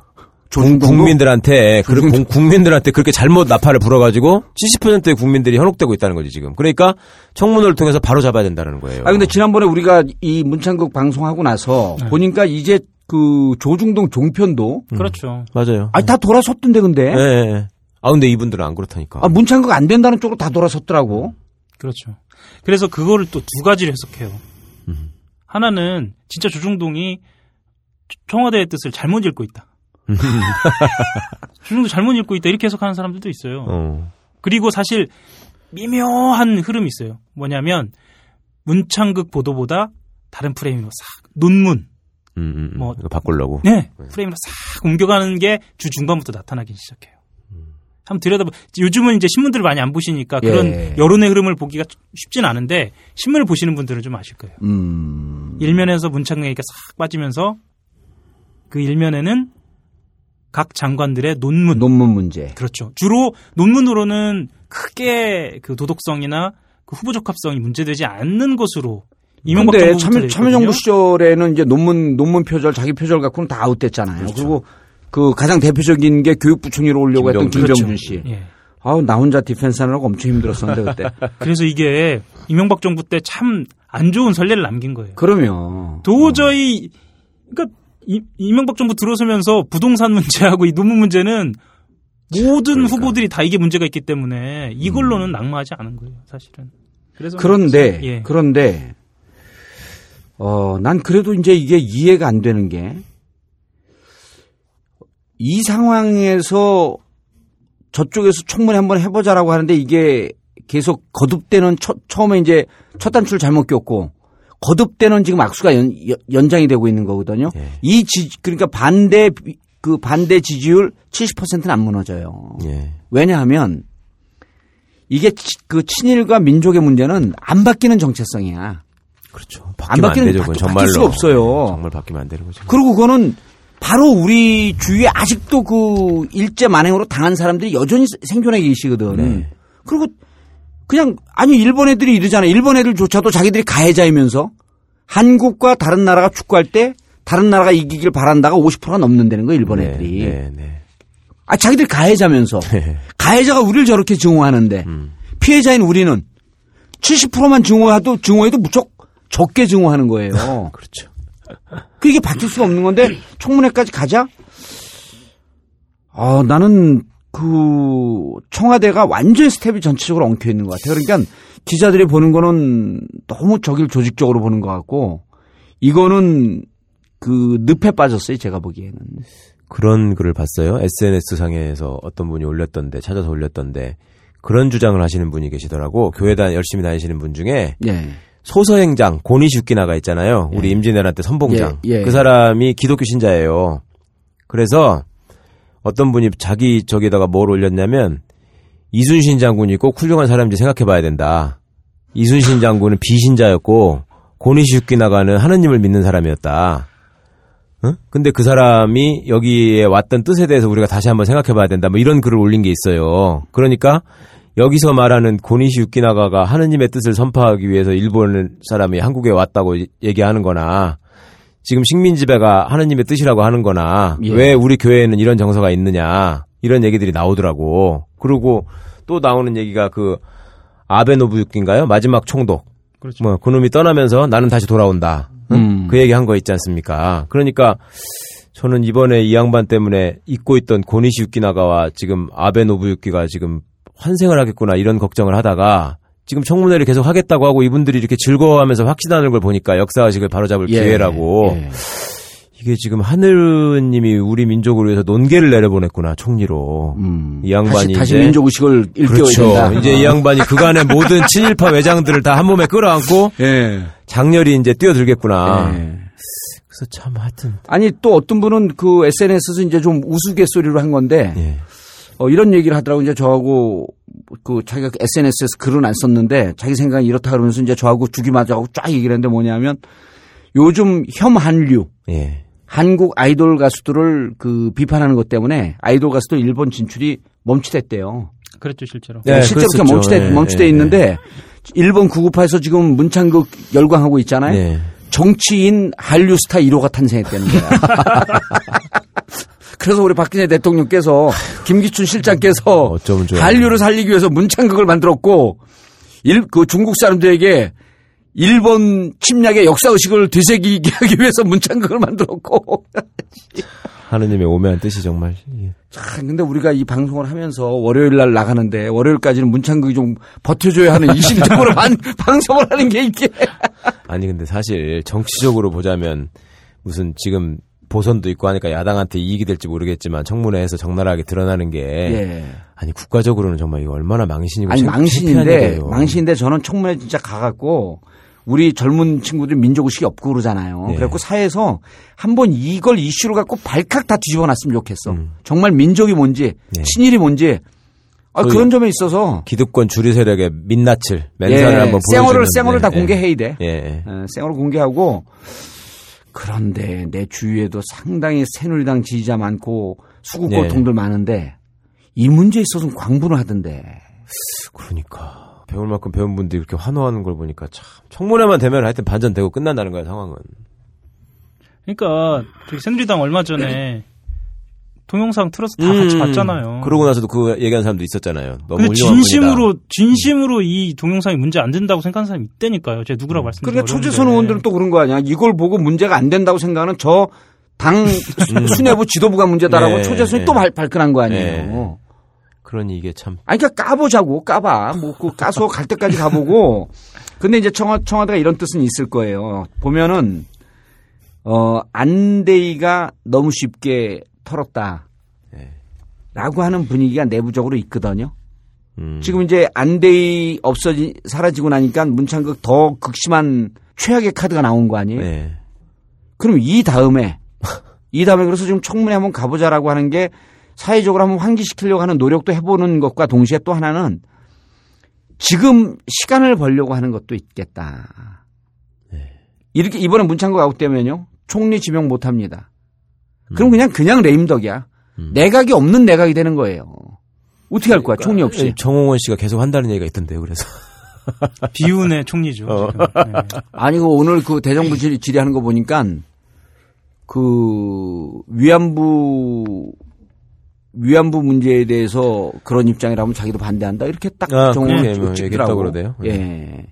조중동도? 국민들한테 그 국민들한테 그렇게 잘못 나팔을 불어가지고 70%의 국민들이 현혹되고 있다는 거지 지금. 그러니까 청문회를 통해서 바로 잡아야 된다는 거예요. 아 근데 지난번에 우리가 이 문창국 방송하고 나서 네. 보니까 이제 그 조중동 종편도 그렇죠. 맞아요. 아니 다 돌아섰던데 근데 예, 예, 예. 아 근데 이분들은 안 그렇다니까. 아, 문창국 안 된다는 쪽으로 다 돌아섰더라고. 그렇죠. 그래서 그거를 또 두 가지를 해석해요. 음. 하나는 진짜 조중동이 청와대의 뜻을 잘못 읽고 있다. 조중동 잘못 읽고 있다 이렇게 해석하는 사람들도 있어요. 어. 그리고 사실 미묘한 흐름이 있어요. 뭐냐면 문창극 보도보다 다른 프레임으로 싹 논문, 음, 음, 음. 뭐- 바꾸려고. 네, 프레임으로 싹 옮겨가는 게 주 중반부터 나타나기 시작해요. 한번 들여다보. 요즘은 이제 신문들을 많이 안 보시니까 그런 예. 여론의 흐름을 보기가 쉽진 않은데 신문을 보시는 분들은 좀 아실 거예요. 음. 일면에서 문창극 얘기가 싹 빠지면서 그 일면에는 각 장관들의 논문, 논문 문제. 그렇죠. 주로 논문으로는 크게 그 도덕성이나 그 후보 적합성이 문제되지 않는 것으로 이명박 참여, 돼 참여정부. 시절에는 이제 논문, 논문 표절, 자기 표절 갖고는 다 아웃됐잖아요. 그리고그 가장 대표적인 게 교육부총리로 오려고 했던 김병준. 김병준 씨. 예. 아우, 나 혼자 디펜스 하느라고 엄청 힘들었었는데, 그때. 그래서 이게 이명박 정부 때 참 안 좋은 선례를 남긴 거예요. 그러면. 도저히 그러니까 이, 이명박 정부 들어서면서 부동산 문제하고 이 논문 문제는 모든 그러니까. 후보들이 다 이게 문제가 있기 때문에 이걸로는 낙마하지 않은 거예요, 사실은. 그래서 그런데, 예. 그런데, 어, 난 그래도 이제 이게 이해가 안 되는 게, 이 상황에서 저쪽에서 청문회 한번 해보자라고 하는데 이게 계속 거듭되는 처, 처음에 이제 첫 단추를 잘못 꼈고 거듭되는 지금 악수가 연, 연- 연장이 되고 있는 거거든요. 예. 이 지, 그러니까 반대, 비- 그 반대 지지율 70%는 안 무너져요. 예. 왜냐하면 이게 치- 그 친일과 민족의 문제는 안 바뀌는 정체성이야. 그렇죠. 안 바뀌면 안, 바뀌는- 되죠. 바뀔. 수가 없어요. 정말 바뀌면 안 되는 거죠. 그리고 그거는 바로 우리 주위에 아직도 그 일제 만행으로 당한 사람들이 여전히 생존해 계시거든. 네. 그리고 그냥 아니 일본 애들이 이러잖아. 일본 애들조차도 자기들이 가해자이면서 한국과 다른 나라가 축구할 때 다른 나라가 이기길 바란다가 50%가 넘는다는 거야 일본 네, 애들이. 네, 네. 아 자기들이 가해자면서 네. 가해자가 우리를 저렇게 증오하는데 음. 피해자인 우리는 70%만 증오해도 증오해도 무척 적게 증오하는 거예요. 그렇죠. 그 이게 바뀔 수가 없는 건데 청문회까지 가자. 아 나는 그 청와대가 완전히 스텝이 전체적으로 엉켜 있는 것 같아요. 그러니까 기자들이 보는 거는 너무 저길 조직적으로 보는 것 같고 이거는 그 늪에 빠졌어요. 제가 보기에는. 그런 글을 봤어요. SNS 상에서 어떤 분이 올렸던데 찾아서 올렸던데 그런 주장을 하시는 분이 계시더라고. 교회 다 열심히 다니시는 분 중에 예. 소서행장 고니슈키나가 있잖아요. 우리 예. 임진왜란 때 선봉장. 예, 예. 그 사람이 기독교 신자예요. 그래서 어떤 분이 자기 저기다가 뭘 올렸냐면 이순신 장군이 꼭 훌륭한 사람인지 생각해 봐야 된다. 이순신 장군은 비신자였고 고니슈키나가는 하느님을 믿는 사람이었다. 응? 근데 그 사람이 여기에 왔던 뜻에 대해서 우리가 다시 한번 생각해 봐야 된다. 뭐 이런 글을 올린 게 있어요. 그러니까 여기서 말하는 고니시 유키나가가 하느님의 뜻을 선포하기 위해서 일본 사람이 한국에 왔다고 얘기하는 거나 지금 식민지배가 하느님의 뜻이라고 하는 거나 예. 왜 우리 교회에는 이런 정서가 있느냐 이런 얘기들이 나오더라고. 그리고 또 나오는 얘기가 그 아베 노부유키인가요? 마지막 총독. 그렇죠. 뭐 그놈이 떠나면서 나는 다시 돌아온다. 응? 음. 그 얘기 한 거 있지 않습니까? 그러니까 저는 이번에 이 양반 때문에 잊고 있던 고니시 유키나가와 지금 아베 노부유키가 지금 환생을 하겠구나 이런 걱정을 하다가 지금 청문회를 계속 하겠다고 하고 이분들이 이렇게 즐거워하면서 확신하는 걸 보니까 역사의식을 바로잡을 예. 기회라고 예. 이게 지금 하늘님이 우리 민족을 위해서 논계를 내려보냈구나 총리로 음. 이 양반이 다시, 다시 민족 의식을 일깨워야 그렇죠. 된다. 이제 이 양반이 그간의 모든 친일파 외장들을 다 한 몸에 끌어안고 예. 장렬히 이제 뛰어들겠구나. 예. 그래서 참 하여튼 아니 또 어떤 분은 그 SNS에서 이제 좀 우스갯소리로 한 건데 예. 어, 이런 얘기를 하더라고 이제 저하고 그 자기가 SNS에서 글은 안 썼는데 자기 생각이 이렇다 그러면서 이제 저하고 주기 맞아하고 쫙 얘기를 했는데 뭐냐면 요즘 혐한류 예. 한국 아이돌 가수들을 그 비판하는 것 때문에 아이돌 가수들 일본 진출이 멈칫했대요. 그랬죠 실제로. 네, 실제로 그렇게. 멈칫해, 예, 멈칫해 예, 있는데 일본 구급파에서 지금 문창극 열광하고 있잖아요. 예. 정치인 한류 스타 1호가 탄생했다는 거야. 그래서 우리 박근혜 대통령께서 김기춘 실장께서 어쩌면 좋아요. 한류를 살리기 위해서 문창극을 만들었고 일, 그 중국 사람들에게 일본 침략의 역사 의식을 되새기게 하기 위해서 문창극을 만들었고. 하느님의 오묘한 뜻이 정말 예. 참, 근데 우리가 이 방송을 하면서 월요일 날 나가는데 월요일까지는 문창극이 좀 버텨줘야 하는 이심적으로 반- 방송을 하는 게 이게. 아니 근데 사실 정치적으로 보자면 무슨 지금 보선도 있고 하니까 야당한테 이익이 될지 모르겠지만 청문회에서 적나라하게 드러나는 게 예. 아니 국가적으로는 정말 이거 얼마나 망신이고 아니 창- 망신인데. 망신인데 저는 청문회 진짜 가갖고 우리 젊은 친구들 민족의식이 없고 그러잖아요. 예. 그래갖고 사회에서 한번 이걸 이슈로 갖고 발칵 다 뒤집어 놨으면 좋겠어. 음. 정말 민족이 뭔지 예. 친일이 뭔지 아, 그런 점에 있어서 기득권 주류 세력의 민낯을 맨살을 예, 한번 생얼을 보여주는 생얼을 네, 다 예. 공개해야 돼. 예, 예. 어, 생얼을 공개하고 그런데 내 주위에도 상당히 새누리당 지지자 많고 수국 예. 고통들 많은데 이 문제에 있어서는 광분을 하던데. 그러니까 배울 만큼 배운 분들이 이렇게 환호하는 걸 보니까 참 청문회만 되면 하여튼 반전되고 끝난다는 거야 상황은. 그러니까 저기 새누리당 얼마 전에 동영상 틀어서 다 같이 음, 봤잖아요. 그러고 나서도 그 얘기한 사람도 있었잖아요. 너무 근데 진심으로 분이다. 진심으로 이 동영상이 문제 안 된다고 생각하는 사람이 있다니까요. 제가 누구라고 말씀드리기 그러니까 어려운데. 초재선 의원들은 또 그런 거 아니야. 이걸 보고 문제가 안 된다고 생각하는 저 당 수뇌부 지도부가 문제다라고 네, 초재선이 네. 또 발, 발끈한 거 아니에요. 네. 그러니 이게 참 아니, 그러니까 까보자고, 까봐. 뭐, 그 까서 갈 때까지 가보고. 근데 이제 청와, 청와대가 이런 뜻은 있을 거예요. 보면은, 어, 안대희가 너무 쉽게 털었다. 네. 라고 하는 분위기가 내부적으로 있거든요. 음, 지금 이제 안대희 없어지, 사라지고 나니까 문창극 더 극심한 최악의 카드가 나온 거 아니에요? 네. 그럼 이 다음에 이 다음에 그래서 지금 청문회 한번 가보자라고 하는 게 사회적으로 한번 환기시키려고 하는 노력도 해보는 것과 동시에 또 하나는 지금 시간을 벌려고 하는 것도 있겠다. 이렇게 이번에 문창국 아웃되면요 총리 지명 못합니다. 그럼 그냥 그냥 레임덕이야. 음. 내각이 없는 내각이 되는 거예요. 어떻게 할 거야 총리 없이? 예, 정홍원 씨가 계속 한다는 얘기가 있던데요. 그래서 비운의 총리죠. 어. 네. 아니 그 오늘 그 대정부 질의, 질의하는 거 보니까 그 위안부 위안부 문제에 대해서 그런 입장이라면 자기도 반대한다 이렇게 딱 아, 정을 그렇게 뭐 찍- 얘기했다고 찍더라고. 그러대요. 예.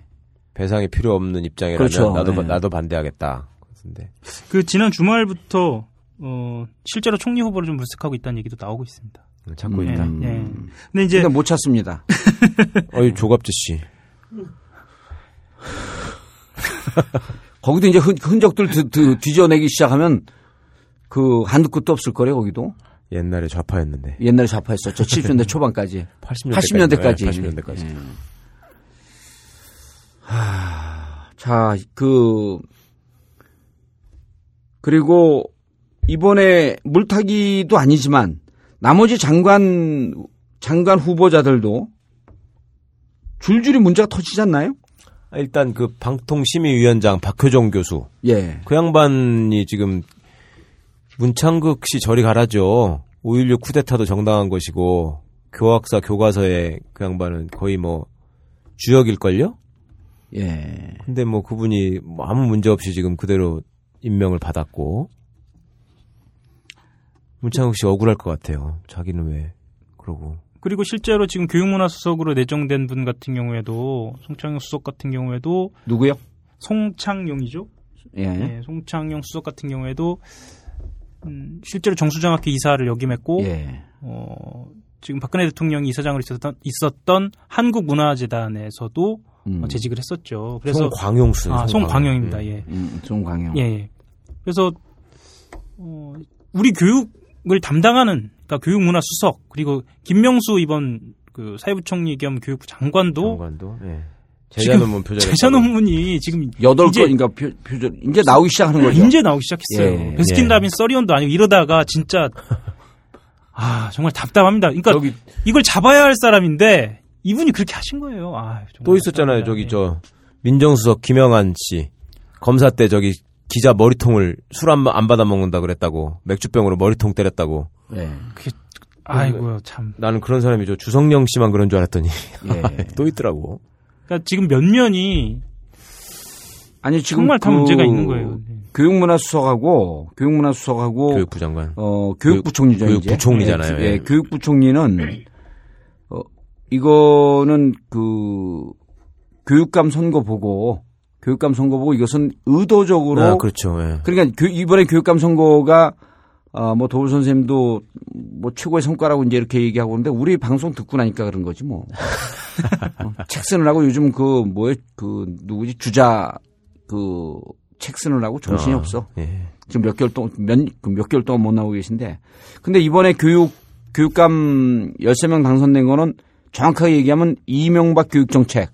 배상이 필요 없는 입장이라면 그렇죠. 나도 네. 나도 반대하겠다. 근데 그 지난 주말부터 어, 실제로 총리 후보를 좀 물색하고 있다는 얘기도 나오고 있습니다. 찾고 예, 있다. 예. 근데 이제 근데 못 찾습니다. 어이 조갑재 씨. 거기도 이제 흔, 흔적들 드, 드, 뒤져내기 시작하면 그 한두 끝도 없을 거래요, 거기도. 옛날에 좌파였는데. 옛날에 좌파했었죠. 70년대 초반까지. 80년대까지. 80년대까지. 80년대까지. 예. 자, 그, 그리고 이번에 물타기도 아니지만 나머지 장관, 장관 후보자들도 줄줄이 문제가 터지지 않나요? 아, 일단 그 방통심의위원장 박효정 교수. 예. 그 양반이 지금 문창극 씨 저리 가라죠. 5.16 쿠데타도 정당한 것이고 교학사 교과서에 그 양반은 거의 뭐 주역일걸요? 예. 근데 뭐 그분이 뭐 아무 문제 없이 지금 그대로 임명을 받았고 문창극 씨 억울할 것 같아요. 자기는 왜 그러고 그리고 실제로 지금 교육문화수석으로 내정된 분 같은 경우에도 송창용 수석 같은 경우에도 누구요? 송창용이죠. 예. 예, 송창용 수석 같은 경우에도 음, 실제로 정수장학회 이사를 역임했고 예. 어, 지금 박근혜 대통령이 이사장으로 있었던, 있었던 한국문화재단에서도 음. 어, 재직을 했었죠. 그래서 송광용수 아, 송광영입니다. 예. 음, 송광영. 예, 예. 그래서 어, 우리 교육 을 담당하는 그러니까 교육문화 수석 그리고 김명수 이번 그 사회부총리 겸 교육부 장관도 장관도 예. 지금 제자 논문 표절 제자 논문이 지금 여덟 건인가 표, 표절 이제 나오기 시작하는 거죠. 이제 나오기 시작했어요. 예. 베스킨 예. 라빈 서리온도 아니고 이러다가 진짜 아 정말 답답합니다. 그러니까 저기 이걸 잡아야 할 사람인데 이분이 그렇게 하신 거예요. 아, 정말 또 있었잖아요. 답답합니다. 저기 예. 저 민정수석 김영한 씨 검사 때 저기 기자 머리통을 술안안 받아 먹는다 그랬다고 맥주병으로 머리통 때렸다고. 예. 아이고 참. 나는 그런 사람이 죠 주성령 씨만 그런 줄 알았더니 예. 또 있더라고. 그러니까 지금 면면이 아니 지금 정말 다 그 문제가 있는 거예요. 네. 교육문화수석하고 교육문화수석하고 교육부 장관. 어 교육부총리죠 교육- 이제. 교육부총리잖아요. 예, 예. 교육부총리는 어 이거는 그 교육감 선거 보고 교육감 선거 보고 이것은 의도적으로 아, 그렇죠. 예. 그러니까 교- 이번에 교육감 선거가 어, 뭐 도울 선생님도 뭐 최고의 성과라고 이제 이렇게 얘기하고 있는데 우리 방송 듣고 나니까 그런 거지 뭐. 어, 책 쓰느라고 요즘 그 뭐에 그 누구지 주자 그 책 쓰느라고 정신이 어, 없어. 예. 지금 몇 개월 동안 몇, 그몇 개월 동안 못 나오고 계신데. 근데 이번에 교육 교육감 13명 당선된 거는 정확하게 얘기하면 이명박 교육 정책.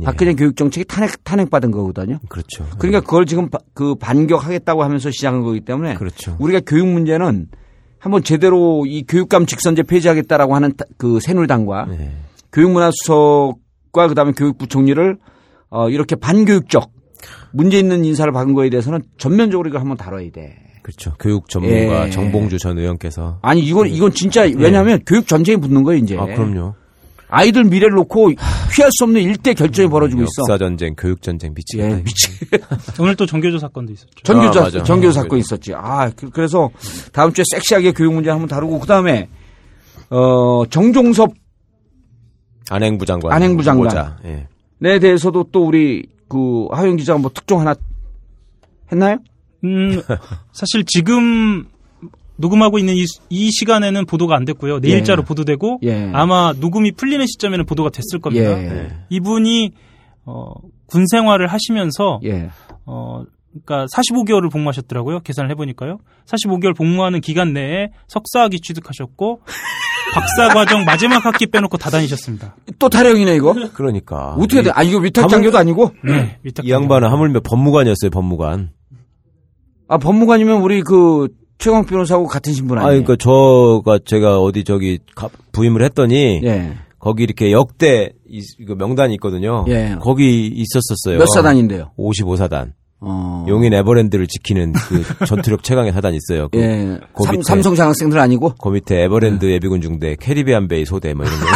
예. 박근혜 교육 정책이 탄핵 탄핵받은 거거든요. 그렇죠. 그러니까 그걸 지금 바- 그 반격하겠다고 하면서 시작한 거기 때문에 그렇죠. 우리가 교육 문제는 한번 제대로 이 교육감 직선제 폐지하겠다라고 하는 타- 그 새누리당과 예. 교육문화수석과 그다음에 교육부총리를 어 이렇게 반교육적 문제 있는 인사를 박은 거에 대해서는 전면적으로 이걸 한번 다뤄야 돼. 그렇죠. 교육 전문가 예. 정봉주 전 의원께서 아니 이건 이건 진짜 왜냐하면 교육 전쟁이 붙는 거예요 이제. 예. 아, 그럼요. 아이들 미래를 놓고 피할 수 없는 일대 결정이 벌어지고 있어. 역사 전쟁, 교육 전쟁 미치겠다. 예. 미치. 오늘 또 전교조 사건도 있었죠. 전교조 아, 맞아. 전교조 아, 사건 있었지. 아 그- 그래서 다음 주에 섹시하게 교육 문제 한번 다루고 그 다음에 어 정종섭 안행부 장관. 안행부 장관. 예. 에 대해서도 또 우리 그 하영 기자가 뭐 특종 하나 했나요? 음, 사실 지금 녹음하고 있는 이, 이 시간에는 보도가 안 됐고요. 내일자로 예. 보도되고 예. 아마 녹음이 풀리는 시점에는 보도가 됐을 겁니다. 예. 이분이 어, 군 생활을 하시면서 예. 어, 그러니까 45개월을 복무하셨더라고요. 계산을 해보니까요. 45개월 복무하는 기간 내에 석사학위 취득하셨고 박사 과정 마지막 학기 빼놓고 다 다니셨습니다. 또 타령이네 이거. 그러니까. 어떻게 돼? 아 이거 위탁 장교도 아니고? 네, 위탁 이 양반은 하물며 법무관이었어요, 법무관. 아 법무관이면 우리 그 최광 변호사하고 같은 신분 아, 아니에요? 그러니까 저가 제가 어디 저기 가- 부임을 했더니 예. 거기 이렇게 역대 이- 이거 명단이 있거든요. 예. 거기 있었었어요. 몇 사단인데요? 55사단. 어. 용인 에버랜드를 지키는 그 전투력 최강의 사단이 있어요. 그, 예. 그 삼. 삼성 장학생들 아니고? 그 밑에 에버랜드 예 비군 중대, 캐리비안 베이 소대 뭐 이런 거.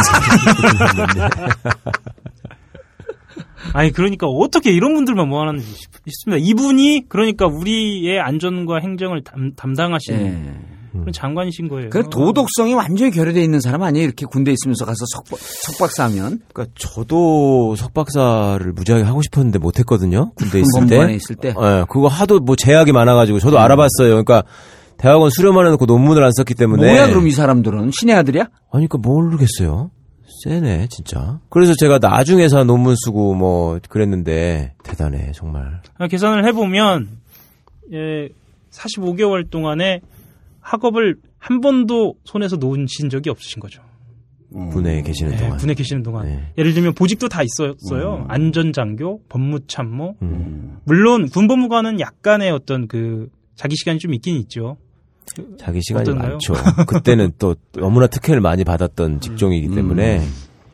아니 그러니까 어떻게 이런 분들만 모아놨는지 싶- 싶습니다. 이분이 그러니까 우리의 안전과 행정을 담, 담당하시는 예. 그런 장관이신 거예요. 그 도덕성이 완전히 결여돼 있는 사람 아니에요? 이렇게 군대 있으면서 가서 석박, 석박사하면? 그러니까 저도 석박사를 무지하게 하고 싶었는데 못했거든요. 군대 있을 때. 법무관에 있을 때. 예, 그거 하도 뭐 제약이 많아가지고 저도 알아봤어요. 그러니까 대학원 수료만 해놓고 논문을 안 썼기 때문에 뭐야 그럼 이 사람들은 신의 아들이야? 아니 그러니까 모르겠어요. 세네 진짜. 그래서 제가 나중에서 논문 쓰고 뭐 그랬는데 대단해 정말. 아, 계산을 해보면 예, 45개월 동안에 학업을 한 번도 손에서 놓으신 적이 없으신 거죠. 군에 계시는 예, 동안. 군에 계시는 동안. 네. 예를 들면 보직도 다 있었어요. 안전장교, 법무참모. 음. 물론 군법무관은 약간의 어떤 그 자기 시간이 좀 있긴 있죠. 자기 시간이 어떤가요? 많죠. 그때는 또 너무나 특혜를 많이 받았던 직종이기 때문에.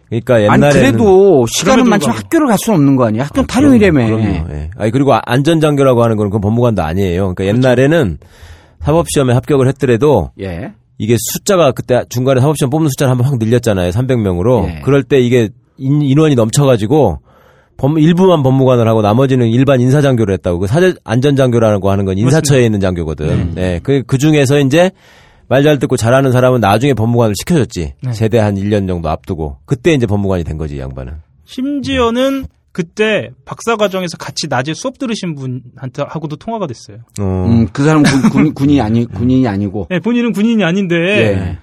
그러니까 아니 옛날에는 그래도 시간은 많지만. 학교를 갈 수는 없는 거 아니야? 학교는 아, 타령이라며. 그럼요, 그럼요. 예. 아니 그리고 안전장교라고 하는 건 그건 법무관도 아니에요. 그러니까 옛날에는 사법시험에 합격을 했더라도 예. 이게 숫자가 그때 중간에 사법시험 뽑는 숫자를 한번 확 늘렸잖아요. 300명으로. 예. 그럴 때 이게 인, 인원이 넘쳐가지고 법, 일부만 법무관을 하고 나머지는 일반 인사장교를 했다고. 그 사제 안전장교라는 거 하는 건 인사처에 있는 장교거든. 네. 그, 그 중에서 이제 말 잘 듣고 잘하는 사람은 나중에 법무관을 시켜줬지. 네. 제대 한 1년 정도 앞두고. 그때 이제 법무관이 된 거지, 이 양반은. 심지어는 그때 박사 과정에서 같이 낮에 수업 들으신 분한테 하고도 통화가 됐어요. 어. 음, 그 사람 군, 군, 군이 아니 군인이 아니고. 네, 본인은 군인이 아닌데 예.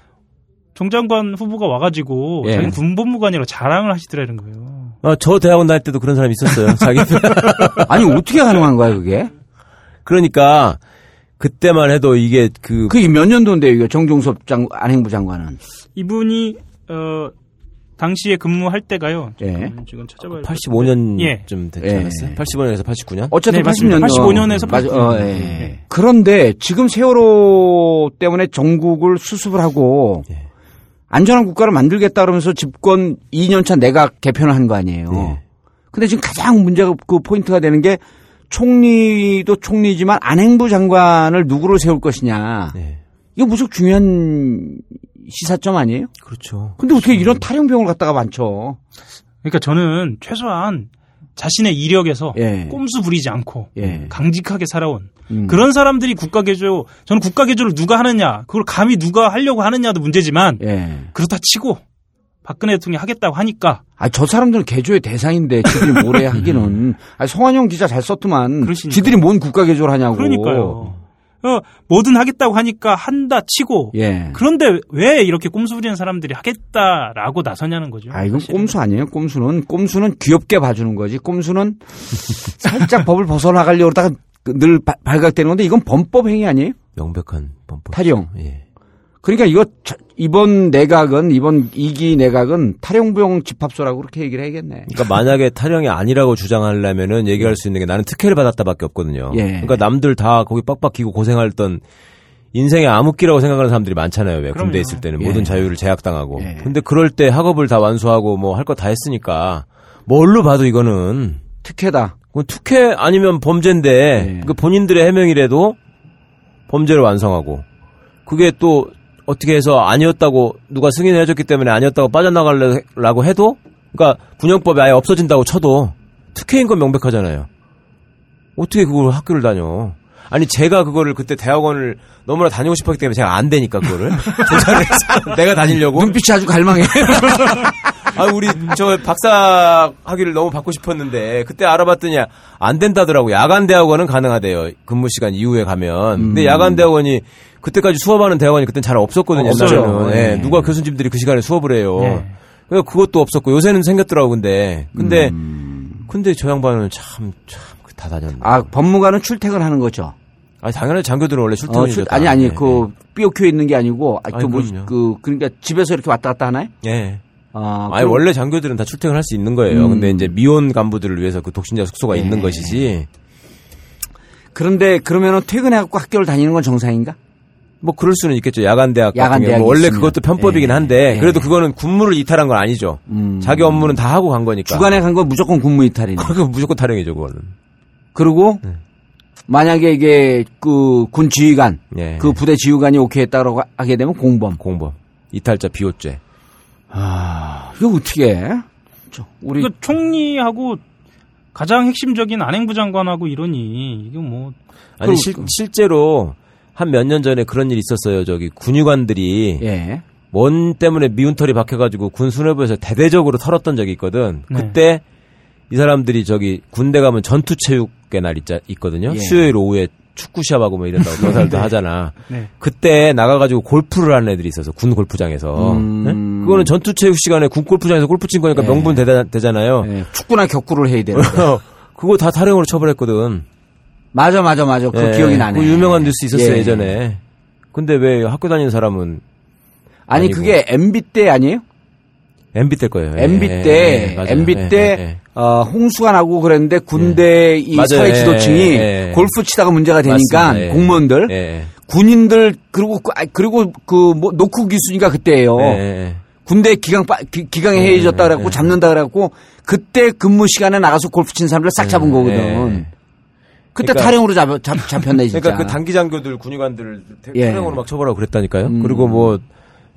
정장관 후보가 와가지고 예. 자기는 군법무관이라고 자랑을 하시더라는 거예요. 아, 저 대학원 다닐 때도 그런 사람이 있었어요. 자기. 아니 어떻게 가능한 거야 그게? 그러니까 그때만 해도 이게 그 그게 몇 년도인데 이거 정종섭 장 안행부 장관은. 이분이 어 당시에 근무할 때가요. 예. 지금, 지금 찾아봐야 85년쯤 예. 되지 예. 않았어요? 85년에서 89년? 어쨌든 네, 맞습니다. 80년 85년에서 맞아, 89년. 어, 예. 네. 그런데 지금 세월호 때문에 전국을 수습을 하고 예. 안전한 국가를 만들겠다 그러면서 집권 2년차 내각 개편을 한 거 아니에요. 네. 근데 지금 가장 문제가 그 포인트가 되는 게 총리도 총리지만 안행부 장관을 누구를 세울 것이냐. 네. 이거 무척 중요한 시사점 아니에요? 그렇죠. 근데 어떻게 이런 탈영병을 갖다가 많죠? 그러니까 저는 최소한 자신의 이력에서 예. 꼼수 부리지 않고 예. 강직하게 살아온 음. 그런 사람들이 국가 개조 저는 국가 개조를 누가 하느냐 그걸 감히 누가 하려고 하느냐도 문제지만 예. 그렇다 치고 박근혜 대통령이 하겠다고 하니까 아, 저 사람들은 개조의 대상인데 지들이 뭐래 하기는. 아, 성환영 기자 잘 썼더만. 그러시니까. 지들이 뭔 국가 개조를 하냐고. 그러니까요. 어, 뭐든 하겠다고 하니까 한다 치고 예. 그런데 왜 이렇게 꼼수 부리는 사람들이 하겠다라고 나서냐는 거죠. 아, 이건 사실은. 꼼수 아니에요, 꼼수는. 꼼수는 귀엽게 봐주는 거지. 꼼수는 살짝 법을 벗어나가려고 그러다가 늘 바- 발각되는 건데 이건 범법 행위 아니에요? 명백한 범법. 탈영. 예. 그러니까 이거 자- 이번 내각은, 이번 이기 내각은 탈영부용 집합소라고 그렇게 얘기를 해야겠네. 그러니까 만약에 탈영이 아니라고 주장하려면은 얘기할 수 있는 게 나는 특혜를 받았다밖에 없거든요. 예. 그러니까 남들 다 거기 빡빡 끼고 고생했던 인생의 암흑기라고 생각하는 사람들이 많잖아요. 왜 군대 그럼요. 있을 때는 예. 모든 자유를 제약당하고. 예. 근데 그럴 때 학업을 다 완수하고 뭐 할 거 다 했으니까 뭘로 봐도 이거는 특혜다. 그건 특혜 아니면 범죄인데 예. 그 본인들의 해명이라도 범죄를 완성하고 그게 또 어떻게 해서 아니었다고 누가 승인을 해줬기 때문에 아니었다고 빠져나가려고 해도 그러니까 군형법이 아예 없어진다고 쳐도 특혜인 건 명백하잖아요. 어떻게 그걸 학교를 다녀? 아니 제가 그거를 그때 대학원을 너무나 다니고 싶었기 때문에 제가 안 되니까 그거를 조사를 해서 내가 다니려고 눈빛이 아주 갈망해. 아, 우리 저 박사 학위를 너무 받고 싶었는데 그때 알아봤더니 안 된다더라고. 야간 대학원은 가능하대요. 근무 시간 이후에 가면. 근데 야간 대학원이 그때까지 수업하는 대학원이 그땐 잘 없었거든요. 없어요. 옛날에는. 네. 예, 누가 교수님들이 그 시간에 수업을 해요. 네. 그래서 그것도 없었고 요새는 생겼더라고 근데. 근데 근데 저 양반은 참 참 다 다녔네. 아, 아, 법무관은 출퇴근하는 거죠. 당연히 장교들은 원래 어, 출퇴근이죠. 출- 다. 아니, 아니, 예, 그, 삐오큐에 있는 게 아니고, 아, 그, 아니, 뭐, 그럼요. 그, 그러니까 집에서 이렇게 왔다 갔다 하나요? 예. 예. 아, 아니 그럼- 원래 장교들은 다 출퇴근할 수 있는 거예요. 음. 근데 이제 미혼 간부들을 위해서 그 독신자 숙소가 있는 예. 것이지. 그런데 그러면은 퇴근해갖고 학교를 다니는 건 정상인가? 뭐 그럴 수는 있겠죠. 야간 대학 야간 같은 경우 대학이 원래 있으면. 그것도 편법이긴 예. 한데 예. 그래도 그거는 군무를 이탈한 건 아니죠. 음. 자기 업무는 다 하고 간 거니까. 주간에 간 건 무조건 군무 이탈이네. 그거 무조건 타령이죠, 그거는. 그리고 네. 만약에 이게 그 군 지휘관, 예. 그 부대 지휘관이 오케이 했다고 하게 되면 공범. 공범. 이탈자 비호죄. 아, 이거 어떻게 해? 저, 우리 그 총리하고 가장 핵심적인 안행부 장관하고 이러니 이게 뭐 아니 그- 실, 실제로 한 몇 년 전에 그런 일이 있었어요. 저기 군의관들이 예. 뭔 때문에 미운 털이 박혀가지고 군 수뇌부에서 대대적으로 털었던 적이 있거든. 네. 그때 이 사람들이 저기 군대 가면 전투 체육의 날 있자, 있거든요. 예. 수요일 오후에 축구 시합하고 뭐 이런다고 그런 사람도 하잖아. 네. 그때 나가가지고 골프를 하는 애들이 있어서 군 골프장에서. 음. 네? 그거는 전투 체육 시간에 군 골프장에서 골프 친 거니까 네. 명분 되잖아요. 예, 축구나 격구를 해야 되는데. 그거 다 탈행으로 처벌했거든. 맞아, 맞아, 맞아. 그 예, 기억이 나네. 그 유명한 뉴스 있었어요 예. 예. 전에 근데 왜 학교 다니는 사람은 아니, 아니고. 그게 MB 때 아니에요? MB 때일 거예요. 예, MB 예, 때, 예. MB 예, 때, 예, 예. 어, 홍수가 나고 그랬는데 군대 이 맞아요. 사회 지도층이. 골프 치다가 문제가 되니까. 공무원들. 군인들 그리고 그- 아, 그리고 그 뭐 노크 기수니까 그때예요. 군대 기강 기, 기강에 해해졌다 그래갖고 잡는다 그래갖고 그때 근무 시간에 나가서 골프 친 사람들 싹 잡은 거거든. 예. 그때 그러니까- 탈행으로 잡, 잡, 잡혔네 진짜. 그러니까 그 단기 장교들 군의관들 예. 탈행으로 막 처벌하고 그랬다니까요. 음. 그리고 뭐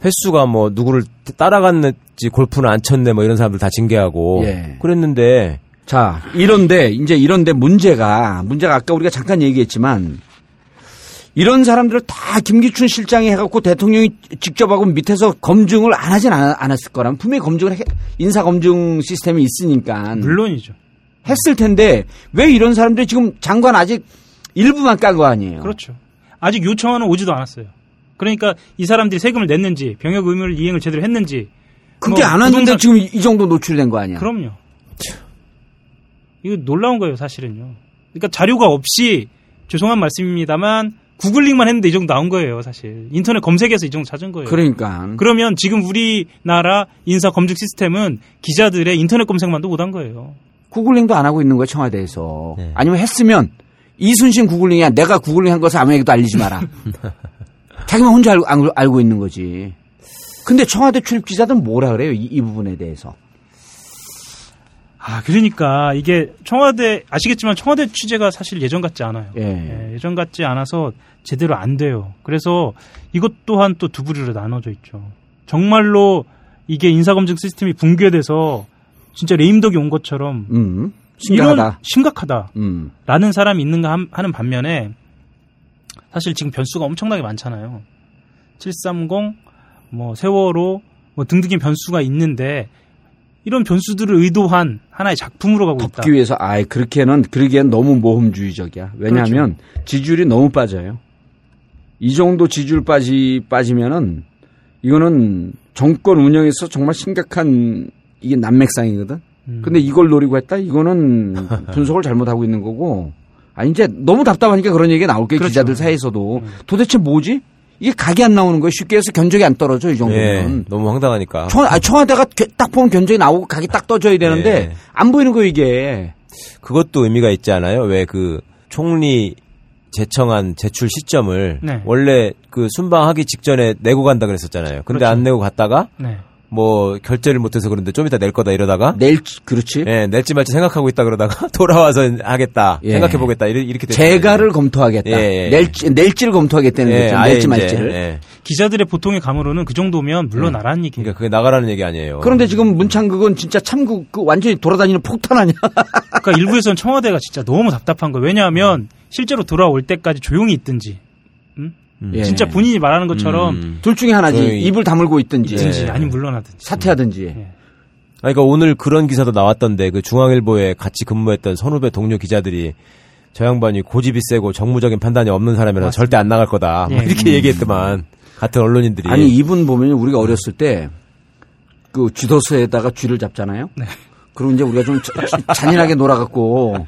횟수가 뭐 누구를 따라갔는지 골프는 안 쳤네 뭐 이런 사람들 다 징계하고 예. 그랬는데 자, 이런데, 이제 이런데 문제가, 문제가 아까 우리가 잠깐 얘기했지만, 이런 사람들을 다 김기춘 실장이 해갖고 대통령이 직접 하고 밑에서 검증을 안 하진 않, 않았을 거란 분명히 검증을 해, 인사 검증 시스템이 있으니까 물론이죠. 했을 텐데 왜 이런 사람들이 지금 장관 아직 일부만 깐 거 아니에요? 그렇죠. 아직 요청안은 오지도 않았어요. 그러니까 이 사람들이 세금을 냈는지 병역 의무를 이행을 제대로 했는지 그게 뭐 안 왔는데 부동산- 지금 이 정도 노출된 거 아니야? 그럼요. 이거 놀라운 거예요, 사실은요. 그러니까 자료가 없이 죄송한 말씀입니다만 구글링만 했는데 이 정도 나온 거예요, 사실. 인터넷 검색해서 이 정도 찾은 거예요. 그러니까 그러면 지금 우리나라 인사 검증 시스템은 기자들의 인터넷 검색만도 못한 거예요. 구글링도 안 하고 있는 거야 청와대에서. 네. 아니면 했으면 이순신 구글링이야. 내가 구글링 한 것을 아무에게도 알리지 마라. 자기만 혼자 알고, 알고, 알고 있는 거지. 근데 청와대 출입 기자들은 뭐라 그래요? 이, 이 부분에 대해서. 아, 그러니까 이게 청와대 아시겠지만 청와대 취재가 사실 예전 같지 않아요. 예. 예, 전 같지 않아서 제대로 안 돼요. 그래서 이것 또한 또 두 부류로 나눠져 있죠. 정말로 이게 인사검증 시스템이 붕괴돼서 진짜 레임덕이 온 것처럼 음. 이런 심각하다. 심각하다라는 음. 사람이 있는가 함- 하는 반면에 사실 지금 변수가 엄청나게 많잖아요. 730, 뭐 세월호 뭐 등등의 변수가 있는데 이런 변수들을 의도한 하나의 작품으로 가고 있다. 덮기 위해서 아예 그렇게는 그러기엔 너무 모험주의적이야. 왜냐하면 그렇죠. 지지율이 너무 빠져요. 이 정도 지지율 빠지 빠지면은 이거는 정권 운영에서 정말 심각한 이게 난맥상이거든. 음. 근데 이걸 노리고 했다? 이거는 분석을 잘못하고 있는 거고. 아 이제 너무 답답하니까 그런 얘기가 나올 게 그렇죠. 기자들 사이에서도 도대체 뭐지? 이게 각이 안 나오는 거예요. 쉽게 해서 견적이 안 떨어져 이 예, 정도면. 너무 황당하니까. 청, 아, 청와대가 겨- 딱 보면 견적이 나오고 각이 딱 떠져야 되는데 예. 안 보이는 거 이게. 그것도 의미가 있지 않아요? 왜 그 총리 제청안 제출 시점을 네. 원래 그 순방하기 직전에 내고 간다 그랬었잖아요. 근데 그렇죠. 안 내고 갔다가 네. 뭐 결제를 못해서 그런데 좀 이따 낼 거다 이러다가 낼 그렇지. 예, 낼지 말지 생각하고 있다 그러다가 돌아와서 하겠다. 예. 생각해 보겠다. 이렇게. 재가를 검토하겠다. 예, 예. 낼지, 낼지를 검토하겠다는 예, 거죠. 아예 낼지 이제, 말지를. 예. 기자들의 보통의 감으로는 그 정도면 물러나라는 얘기예요. 그러니까 그게 나가라는 얘기 아니에요. 그런데 지금 문창극은 진짜 참국 그 완전히 돌아다니는 폭탄 아니야? 그러니까 일부에서는 청와대가 진짜 너무 답답한 거예요. 왜냐하면 실제로 돌아올 때까지 조용히 있든지, 예. 진짜 본인이 말하는 것처럼 음. 둘 중에 하나지. 조용히. 입을 다물고 있든지 있든지 예. 아니면 물러나든지. 사퇴하든지. 예. 아니, 그러니까 오늘 그런 기사도 나왔던데 그 중앙일보에 같이 근무했던 선후배 동료 기자들이 저 양반이 고집이 세고 정무적인 판단이 없는 사람이라 절대 안 나갈 거다. 뭐 예. 이렇게 얘기했더만 같은 언론인들이 아니 이분 보면 우리가 어렸을 때 그 쥐도스에다가 쥐를 잡잖아요. 네. 그리고 이제 우리가 좀 잔인하게 놀아갖고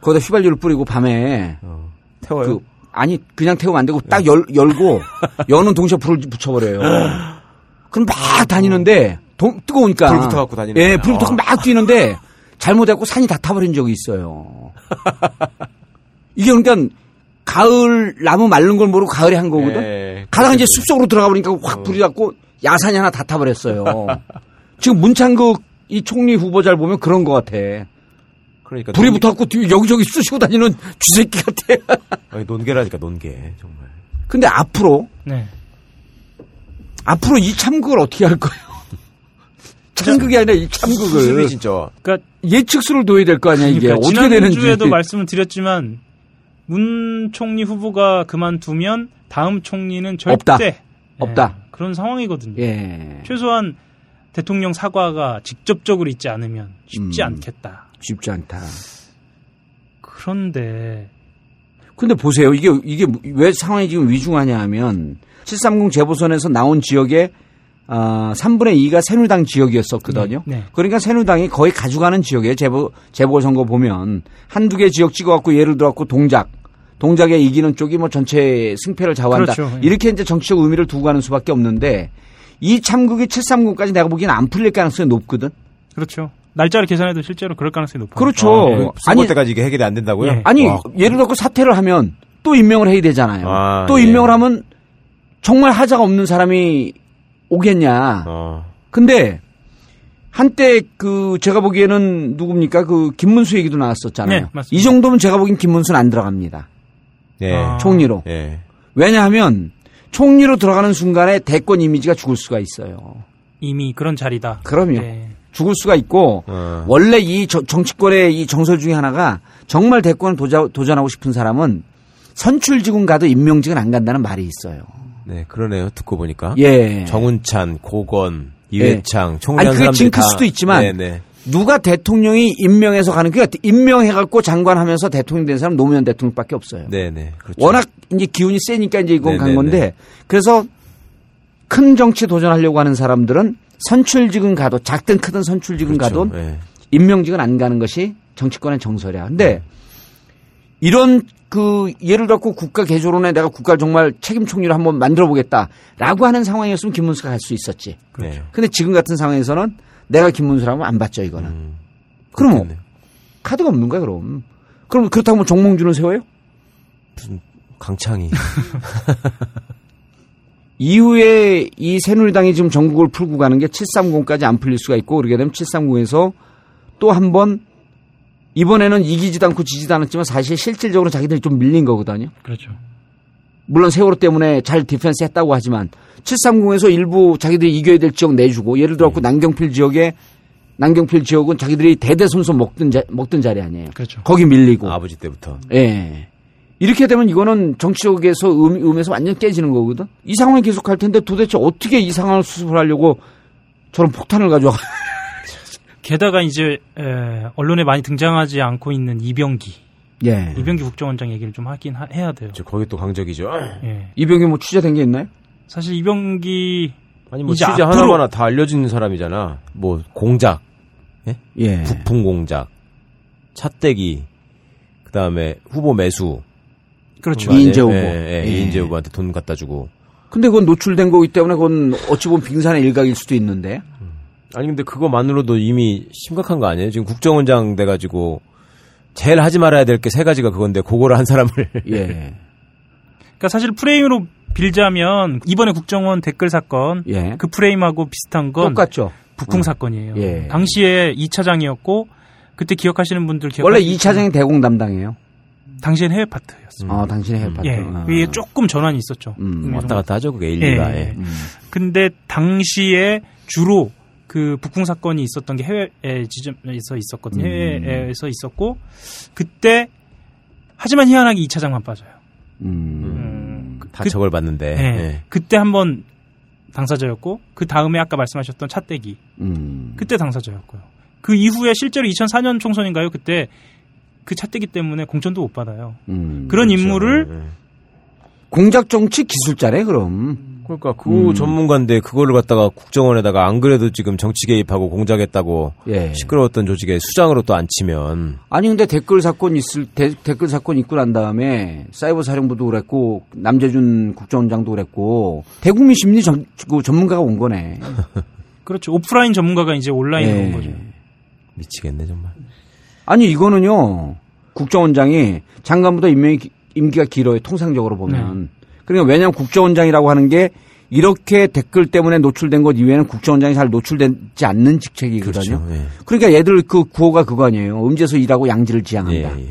거기다 휘발유를 뿌리고 밤에 태워요. 그 아니 그냥 태우면 안 되고 딱 열, 열고 여는 동시에 불을 붙여버려요. 그럼 막 다니는데 동- 뜨거우니까 불 붙어갖고 다니는 예. 불 붙어서 막 뛰는데 잘못해갖고 산이 다 타버린 적이 있어요. 이게 그러니까 가을 나무 마른 걸 모르고 가을에 한 거거든. 예. 가다가 이제 숲속으로 들어가 보니까 확 불이 났고 야산이 하나 다 타버렸어요. 지금 문창극 이 총리 후보자를 보면 그런 것 같아. 그러니까 불이 논- 붙어갖고 뒤- 여기저기 쑤시고 다니는 쥐새끼 같아. 아니, 논개라니까 논개 정말. 근데 앞으로 네. 앞으로 이 참극을 어떻게 할 거예요? 참극이 아니라 이 참극을 진짜 그러니까, 예측수를 둬야 될 거 아니야 이게 그러니까 어떻게 되는지. 지난주에도 말씀을 드렸지만 문 총리 후보가 그만두면 다음 총리는 절대 없다. 예, 없다. 그런 상황이거든요. 예, 최소한 대통령 사과가 직접적으로 있지 않으면 쉽지 음. 않겠다. 쉽지 않다. 그런데 근데 보세요. 이게 이게 왜 상황이 지금 위중하냐 하면 730 재보선에서 나온 지역의 아, 3분의 2가 새누리당 지역이었었거든요. 네, 네. 그러니까 새누리당이 거의 가져가는 지역이에요. 재보, 재보선거 보면. 한두 개 지역 찍어갖고 예를 들어갖고 동작. 동작에 이기는 쪽이 뭐 전체 승패를 좌우한다. 그렇죠. 예. 이렇게 이제 정치적 의미를 두고 가는 수밖에 없는데 이 참국이 730까지 내가 보기에는 안 풀릴 가능성이 높거든. 그렇죠. 날짜를 계산해도 실제로 그럴 가능성이 높아요. 그렇죠. 그 선거 아니, 때까지 이게 해결이 안 된다고요? 예. 아니 와. 예를 들어 사퇴를 하면 또 임명을 해야 되잖아요. 아, 또 예. 임명을 하면 정말 하자가 없는 사람이 오겠냐. 어. 근데 한때 그 제가 보기에는 누굽니까 그 김문수 얘기도 나왔었잖아요. 네, 맞습니다. 이 정도면 제가 보기엔 김문수는 안 들어갑니다. 예. 아. 총리로. 예. 왜냐하면 총리로 들어가는 순간에 대권 이미지가 죽을 수가 있어요. 이미 그런 자리다. 그럼요. 네. 죽을 수가 있고 어. 원래 이 저- 정치권의 이 정설 중에 하나가 정말 대권을 도자, 도전하고 싶은 사람은 선출직은 가도 임명직은 안 간다는 말이 있어요. 네, 그러네요. 듣고 보니까. 예. 정운찬, 고건, 이회창, 총리 아니, 한 그게 징크일 다- 수도 있지만 네, 네. 누가 대통령이 임명해서 가는 그러니까 임명해갖고 장관하면서 대통령 된 사람 노무현 대통령밖에 없어요. 네, 네. 그렇죠. 워낙 이제 기운이 세니까 이제 이건 네, 간 네, 건데 네. 그래서 큰 정치 도전하려고 하는 사람들은 선출직은 가도 작든 크든 선출직은 그렇죠. 가도 예. 임명직은 안 가는 것이 정치권의 정설이야. 근데 이런 그 예를 들고 국가 개조론에 내가 국가를 정말 책임 총리로 한번 만들어 보겠다라고 하는 상황이었으면 김문수가 갈 수 있었지. 네. 근데 지금 같은 상황에서는 내가 김문수라면 안 받죠 이거는. 음, 그럼 뭐. 카드가 없는 거야 그럼. 그럼 그렇다고 뭐 정몽준을 세워요? 강창이. 이후에 이 새누리당이 지금 전국을 풀고 가는 게 730까지 안 풀릴 수가 있고 그러게 되면 730에서 또 한 번 이번에는 이기지도 않고 지지도 않았지만 사실 실질적으로 자기들이 좀 밀린 거거든요. 그렇죠. 물론 세월호 때문에 잘 디펜스 했다고 하지만 730에서 일부 자기들이 이겨야 될 지역 내주고 예를 들어 고 남경필 지역에 남경필 지역은 자기들이 대대손손 먹던 자, 먹던 자리 아니에요. 그렇죠. 거기 밀리고. 아버지 때부터. 예. 이렇게 되면 이거는 정치적에서 음, 음에서 완전 깨지는 거거든. 이 상황이 계속 갈 텐데 도대체 어떻게 이 상황을 수습을 하려고 저런 폭탄을 가져와. 게다가 이제 에, 언론에 많이 등장하지 않고 있는 이병기, 예. 이병기 국정원장 얘기를 좀 하긴 하- 해야 돼요. 저 거기 또 강적이죠. 예. 이병이 뭐 취재된 게 있나요? 사실 이병기 아니 뭐 이제 취재 앞으로- 하나마나 다 알려진 사람이잖아. 뭐 공작, 예. 부품 공작, 차떼기, 그 다음에 후보 매수. 그렇죠. 아니에요? 이인재 후보. 예, 예, 예. 이인재 후보한테 돈 갖다 주고. 근데 그건 노출된 거기 때문에 그건 어찌 보면 빙산의 일각일 수도 있는데. 아니 근데 그거만으로도 이미 심각한 거 아니에요? 지금 국정원장 돼 가지고 제일 하지 말아야 될 게 세 가지가 그건데 그거를 한 사람을 예. 그러니까 사실 프레임으로 빌자면 이번에 국정원 댓글 사건 예. 그 프레임하고 비슷한 건 똑같죠. 북풍 어. 사건이에요. 예. 당시에 2차장이었고 그때 기억하시는 분들 기억 원래 2차장이 대공 담당이에요. 당시엔 해외 파트였어요. 아, 당신의 해파트. 예. 그게 조금 전환이 있었죠. 음, 왔다 갔다 하죠 그게 예. 일리가. 예. 음. 근데 당시에 주로 그 북풍 사건이 있었던 게 해외 지점에서 있었거든요. 음. 해외에서 있었고 그때 하지만 희한하게 2차장만 빠져요. 음. 음, 다 그- 저걸 봤는데. 예. 예. 그때 한번 당사자였고 그 다음에 아까 말씀하셨던 차떼기 음. 그때 당사자였고요. 그 이후에 실제로 2004년 총선인가요? 그때 그 차떼기 때문에 공천도 못 받아요. 음. 그런 그렇죠. 인물을 예. 공작 정치 기술자네 그럼. 그러니까 그 음. 전문가인데 그거를 갖다가 국정원에다가 안 그래도 지금 정치 개입하고 공작했다고 예. 시끄러웠던 조직에 수장으로 또 앉히면 아니 근데 댓글 사건 있을 대- 댓글 사건 있고 난 다음에 사이버 사령부도 그랬고 남재준 국정원장도 그랬고 대국민 심리 전, 그 전문가가 온 거네. 그렇죠. 오프라인 전문가가 이제 온라인으로 예. 온 거죠. 미치겠네 정말. 아니 이거는요 국정원장이 장관보다 임명이 기- 임기가 길어요 통상적으로 보면. 그러니까 왜냐하면 국정원장이라고 하는 게 이렇게 댓글 때문에 노출된 것 이외에는 국정원장이 잘 노출되지 않는 직책이거든요. 그렇죠. 예. 그러니까 얘들 그 구호가 그거 아니에요. 음제에서 일하고 양지를 지향한다. 예, 예.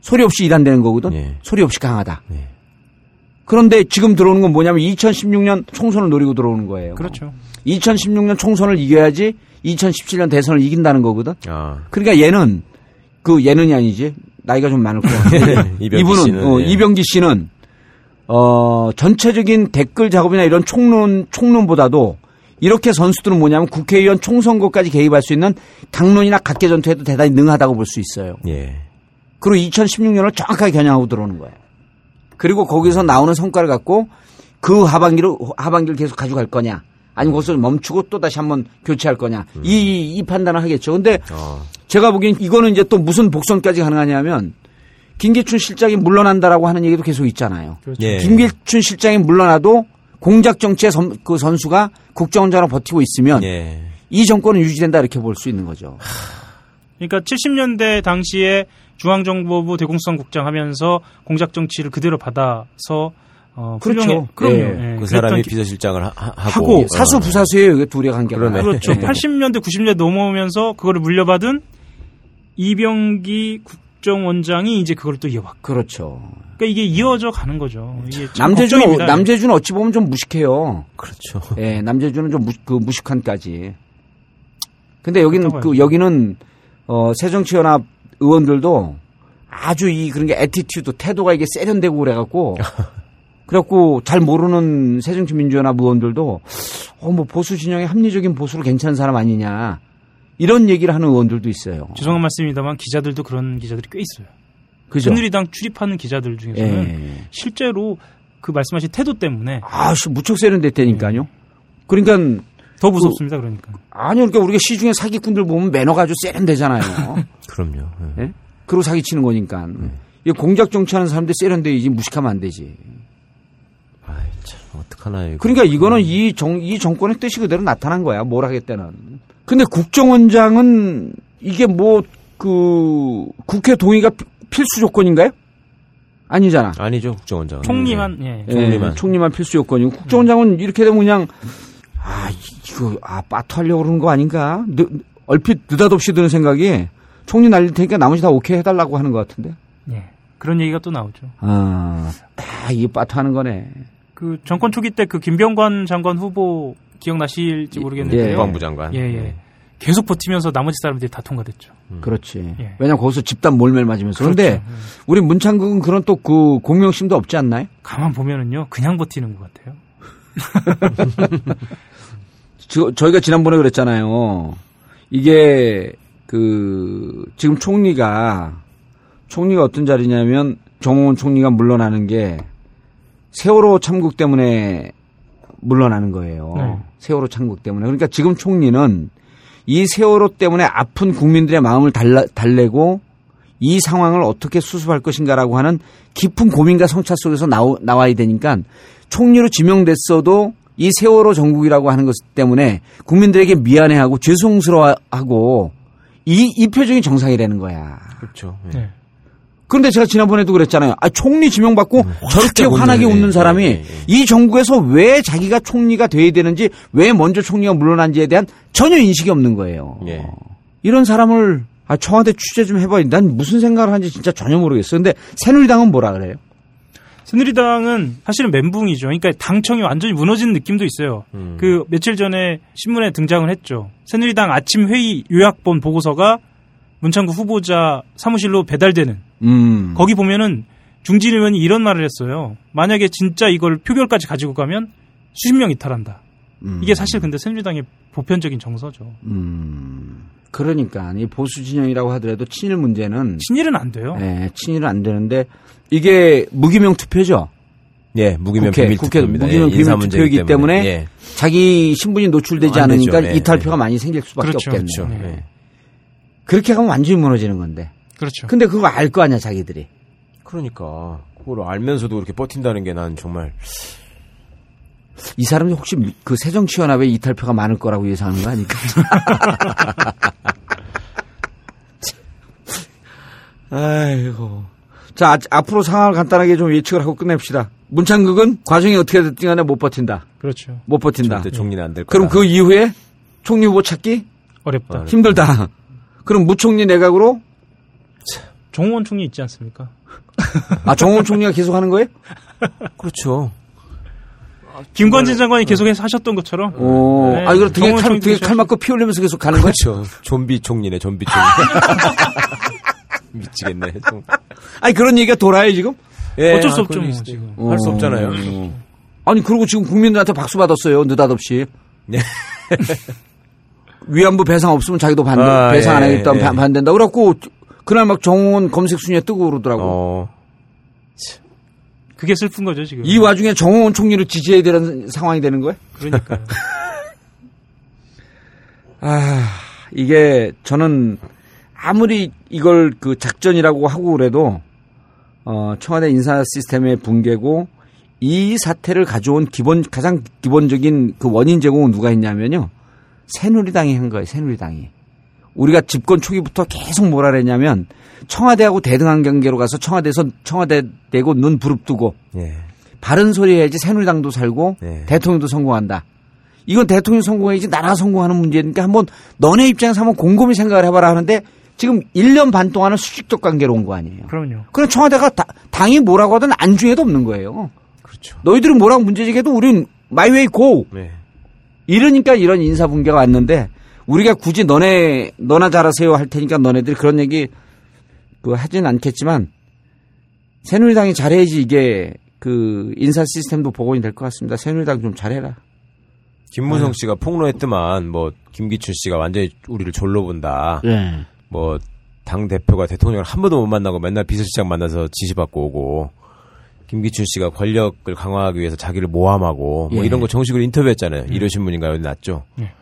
소리 없이 일한다는 거거든. 예. 소리 없이 강하다. 예. 그런데 지금 들어오는 건 뭐냐면 2016년 총선을 노리고 들어오는 거예요. 그렇죠. 2016년 총선을 이겨야지 2017년 대선을 이긴다는 거거든. 아. 그러니까 얘는 그 얘는이 아니지 나이가 좀 많을 거야. 이병기 이분은 씨는, 어, 예. 이병기 씨는 어 전체적인 댓글 작업이나 이런 총론 총론보다도 이렇게 선수들은 뭐냐면 국회의원 총선거까지 개입할 수 있는 강론이나 각계 전투에도 대단히 능하다고 볼 수 있어요. 예. 그리고 2016년을 정확하게 겨냥하고 들어오는 거예요. 그리고 거기서 나오는 성과를 갖고 그 하반기로 하반기를 계속 가져갈 거냐? 아니면 거기서 멈추고 또 다시 한번 교체할 거냐? 이, 이 판단을 하겠죠. 근데 어. 제가 보기엔 이거는 이제 또 무슨 복선까지 가능하냐면 김기춘 실장이 물러난다라고 하는 얘기도 계속 있잖아요. 그렇죠. 예. 김기춘 실장이 물러나도 공작 정치의 선, 그 선수가 국정원장으로 버티고 있으면 예. 이 정권은 유지된다 이렇게 볼 수 있는 거죠. 그러니까 70년대 당시에 중앙정보부 대공수상 국장 하면서 공작 정치를 그대로 받아서 어, 그렇죠. 그럼요. 예. 예. 그 사람이 기- 비서실장을 하, 하- 하고, 하고 어. 사수 부사수예요. 이게 둘의 관계가. 그러네. 그렇죠. 네. 80년대 90년대 넘어오면서 그거를 물려받은 이병기 국정원장이 이제 그걸 또 이어받고. 그렇죠. 그러니까 이게 이어져 가는 거죠. 남재준은 걱정입니다. 남재준은 어찌 보면 좀 무식해요. 그렇죠. 예, 남재준은 좀 무, 그 무식한까지. 근데 여기는 그 여기는 어 새정치연합 의원들도 아주 이 그런 게 attitude 태도가 이게 세련되고 그래갖고 그래갖고 잘 모르는 새정치민주연합 의원들도 어 뭐 보수 진영의 합리적인 보수로 괜찮은 사람 아니냐 이런 얘기를 하는 의원들도 있어요. 죄송한 말씀입니다만 기자들도 그런 기자들이 꽤 있어요. 그죠? 새누리당 출입하는 기자들 중에서는 예. 실제로 그 말씀하신 태도 때문에 아씨 무척 세련됐다니까요. 그러니까 더 무섭습니다. 그 러니까. 아니요, 그러니까 우리가 시중에 사기꾼들 보면 매너가 아주 세련되잖아요. 그럼요. 예. 예? 그러고 사기치는 거니까. 이 공작 정치하는 사람들 세련돼야지 무식하면 안 되지. 아이, 참, 어떡하나, 이거. 그러니까 이거는 이 정, 이 정권의 뜻이 그대로 나타난 거야. 뭘 하겠다는. 근데 국정원장은 이게 뭐, 그, 국회 동의가 피- 필수 조건인가요? 아니잖아. 아니죠, 국정원장. 총리만 예. 예, 총리만. 총리만 필수 요건이고 국정원장은 이렇게 되면 그냥 아 이거 아 빠트하려고 그러는 거 아닌가? 느- 얼핏 느닷없이 드는 생각이 총리 날릴 테니까 나머지 다 오케이 해달라고 하는 것 같은데. 예. 그런 얘기가 또 나오죠. 아, 다 이게 빠트하는 거네. 그 정권 초기 때 그 김병관 장관 후보 기억나실지 모르겠는데요. 예. 국방부 장관. 예, 예. 계속 버티면서 나머지 사람들이 다 통과됐죠. 그렇지. 예. 왜냐면 거기서 집단 몰매를 맞으면서. 그런데 그렇죠. 우리 문창국은 그런 또 그 공명심도 없지 않나요? 가만 보면은요, 그냥 버티는 것 같아요. 저, 저희가 지난번에 그랬잖아요. 이게 그 지금 총리가 총리가 어떤 자리냐면 정홍원 총리가 물러나는 게 세월호 참국 때문에 물러나는 거예요. 네. 세월호 참국 때문에. 그러니까 지금 총리는 이 세월호 때문에 아픈 국민들의 마음을 달라, 달래고 이 상황을 어떻게 수습할 것인가라고 하는 깊은 고민과 성찰 속에서 나오, 나와야 되니까 총리로 지명됐어도 이 세월호 정국이라고 하는 것 때문에 국민들에게 미안해하고 죄송스러워하고 이, 이 표정이 정상이라는 거야. 그렇죠. 예. 네. 그런데 제가 지난번에도 그랬잖아요. 아, 총리 지명받고 저렇게 웃네. 환하게 웃는 예, 사람이 예, 예. 이 정부에서 왜 자기가 총리가 돼야 되는지 왜 먼저 총리가 물러난지에 대한 전혀 인식이 없는 거예요. 예. 이런 사람을 아, 청와대 취재 좀 해봐야 난 무슨 생각을 하는지 진짜 전혀 모르겠어요. 근데 새누리당은 뭐라 그래요? 새누리당은 사실은 멘붕이죠. 그러니까 당청이 완전히 무너진 느낌도 있어요. 음. 그 며칠 전에 신문에 등장을 했죠. 새누리당 아침 회의 요약본 보고서가 문창구 후보자 사무실로 배달되는 음. 거기 보면은 중진 의원이 이런 말을 했어요. 만약에 진짜 이걸 표결까지 가지고 가면 수십 명 이탈한다. 음. 이게 사실 근데 새누리당의 보편적인 정서죠. 음. 그러니까 이 보수 진영이라고 하더라도 친일 문제는 친일은 안 돼요. 예, 친일은 안 되는데 이게 무기명 투표죠. 예, 무기명 국회, 비밀 국회 투표입니다. 무기명 예, 인사 비밀 투표이기 때문에 예. 자기 신분이 노출되지 안 되죠. 않으니까 네, 이탈표가 네. 많이 생길 수밖에 그렇죠, 없겠네요. 그렇죠. 그렇게 가면 완전히 무너지는 건데. 그렇죠. 근데 그거 알 거 아니야 자기들이. 그러니까 그걸 알면서도 그렇게 버틴다는 게 난 정말 이 사람이 혹시 그 새정치연합에 이탈표가 많을 거라고 예상하는 거 아닐까? 아이고. 자, 아- 앞으로 상황을 간단하게 좀 예측을 하고 끝냅시다. 문창극은 과정이 어떻게 됐든 간에 못 버틴다. 그렇죠. 못 버틴다. 절대 총리는 안 될 거다. 그럼 그 이후에 총리 후보 찾기 어렵다. 힘들다. 그럼 무총리 내각으로 정호원 총리 있지 않습니까? 아 정원 총리가 계속 하는 거예요? 그렇죠. 김관진 장관이 계속해서 하셨던 것처럼 오, 네, 아 이거 정원 칼, 계속 칼 맞고 피 흘리면서 계속 가는 거야? 그렇죠. 좀비 총리네, 좀비 총리. 미치겠네. 좀. 아니 그런 얘기가 돌아요 지금? 예, 어쩔 수 아, 없죠, 뭐. 지금. 할 수 없잖아요. 어. 아니 그리고 지금 국민들한테 박수 받았어요 느닷없이. 네. 위안부 배상 없으면 자기도 반 아, 배상 안 예, 하겠다 예. 반 반된다. 그래갖고 그날 막 정원 검색 순위에 뜨고 그러더라고. 어, 그게 슬픈 거죠 지금. 이 와중에 정홍원 총리를 지지해야 되는 상황이 되는 거예요? 그러니까 아, 이게 저는 아무리 이걸 그 작전이라고 하고 그래도 어, 청와대 인사 시스템의 붕괴고 이 사태를 가져온 기본 가장 기본적인 그 원인 제공은 누가 했냐면요. 새누리당이 한 거예요. 새누리당이. 우리가 집권 초기부터 계속 뭐라 그랬냐면 청와대하고 대등한 관계로 가서 청와대에서 청와대 대고 눈 부릅뜨고 예. 바른 소리 해야지 새누리당도 살고 네. 대통령도 성공한다. 이건 대통령 성공해야지 나라가 성공하는 문제니까 한번 너네 입장에서 한번 곰곰이 생각을 해봐라 하는데 지금 1년 반 동안은 수직적 관계로 온 거 아니에요. 그럼요. 그럼 청와대가 다- 당이 뭐라고 하든 안중에도 없는 거예요. 그렇죠. 너희들은 뭐라고 문제 제기해도 우린 my way go. 네. 이러니까 이런 인사 붕괴가 왔는데 우리가 굳이 너네 너나 잘하세요 할 테니까 너네들이 그런 얘기 그 하진 않겠지만 새누리당이 잘해야지 이게 그 인사 시스템도 복원이 될 것 같습니다. 새누리당 좀 잘해라. 김무성 씨가 폭로했더만 뭐 김기춘 씨가 완전히 우리를 졸로 본다. 예. 뭐당 대표가 대통령을 한 번도 못 만나고 맨날 비서실장 만나서 지시받고 오고 김기춘 씨가 권력을 강화하기 위해서 자기를 모함하고 뭐 예. 이런 거 정식으로 인터뷰했잖아요. 일요신문인가요? 어디 났죠? 예.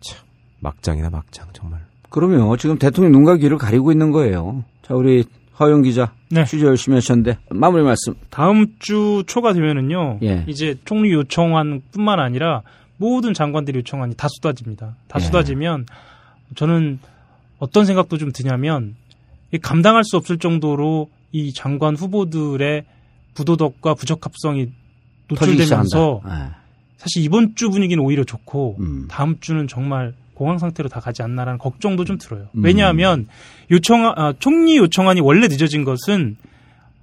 참 막장이다 막장 정말. 그러면 지금 대통령 눈과 귀를 가리고 있는 거예요. 자 우리 허영 기자 네. 취재 열심히 하셨는데 마무리 말씀. 다음 주 초가 되면은요. 예. 이제 총리 요청안 뿐만 아니라 모든 장관들이 요청안이 다 쏟아집니다. 다 예. 쏟아지면 저는 어떤 생각도 좀 드냐면 이 감당할 수 없을 정도로 이 장관 후보들의 부도덕과 부적합성이 노출되면서 시작한다. 사실 이번 주 분위기는 오히려 좋고 음. 다음 주는 정말 공황 상태로 다 가지 않나라는 걱정도 좀 들어요. 음. 왜냐하면 요청 아, 총리 요청안이 원래 늦어진 것은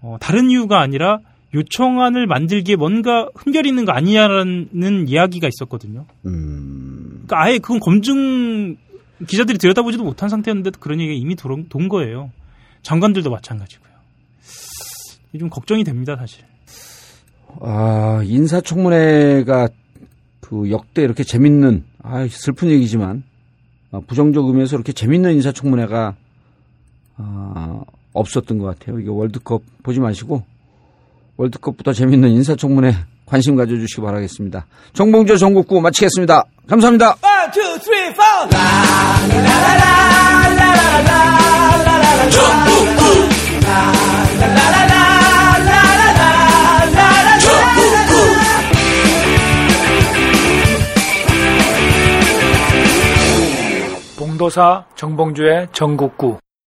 어, 다른 이유가 아니라 요청안을 만들기에 뭔가 흠결이 있는 거 아니냐라는 이야기가 있었거든요. 음. 그러니까 아예 그건 검증 기자들이 들여다보지도 못한 상태였는데도 그런 얘기가 이미 돈, 돈 거예요. 장관들도 마찬가지고요. 좀 걱정이 됩니다, 사실. 아, 인사청문회가 그 역대 이렇게 재밌는, 아, 슬픈 얘기지만, 아, 부정적 의미에서 이렇게 재밌는 인사청문회가, 아, 없었던 것 같아요. 이게 월드컵 보지 마시고, 월드컵보다 재밌는 인사청문회 관심 가져주시기 바라겠습니다. 정봉조 전국구 마치겠습니다. 감사합니다. One, two, three, four. 봉도사 정봉주의 전국구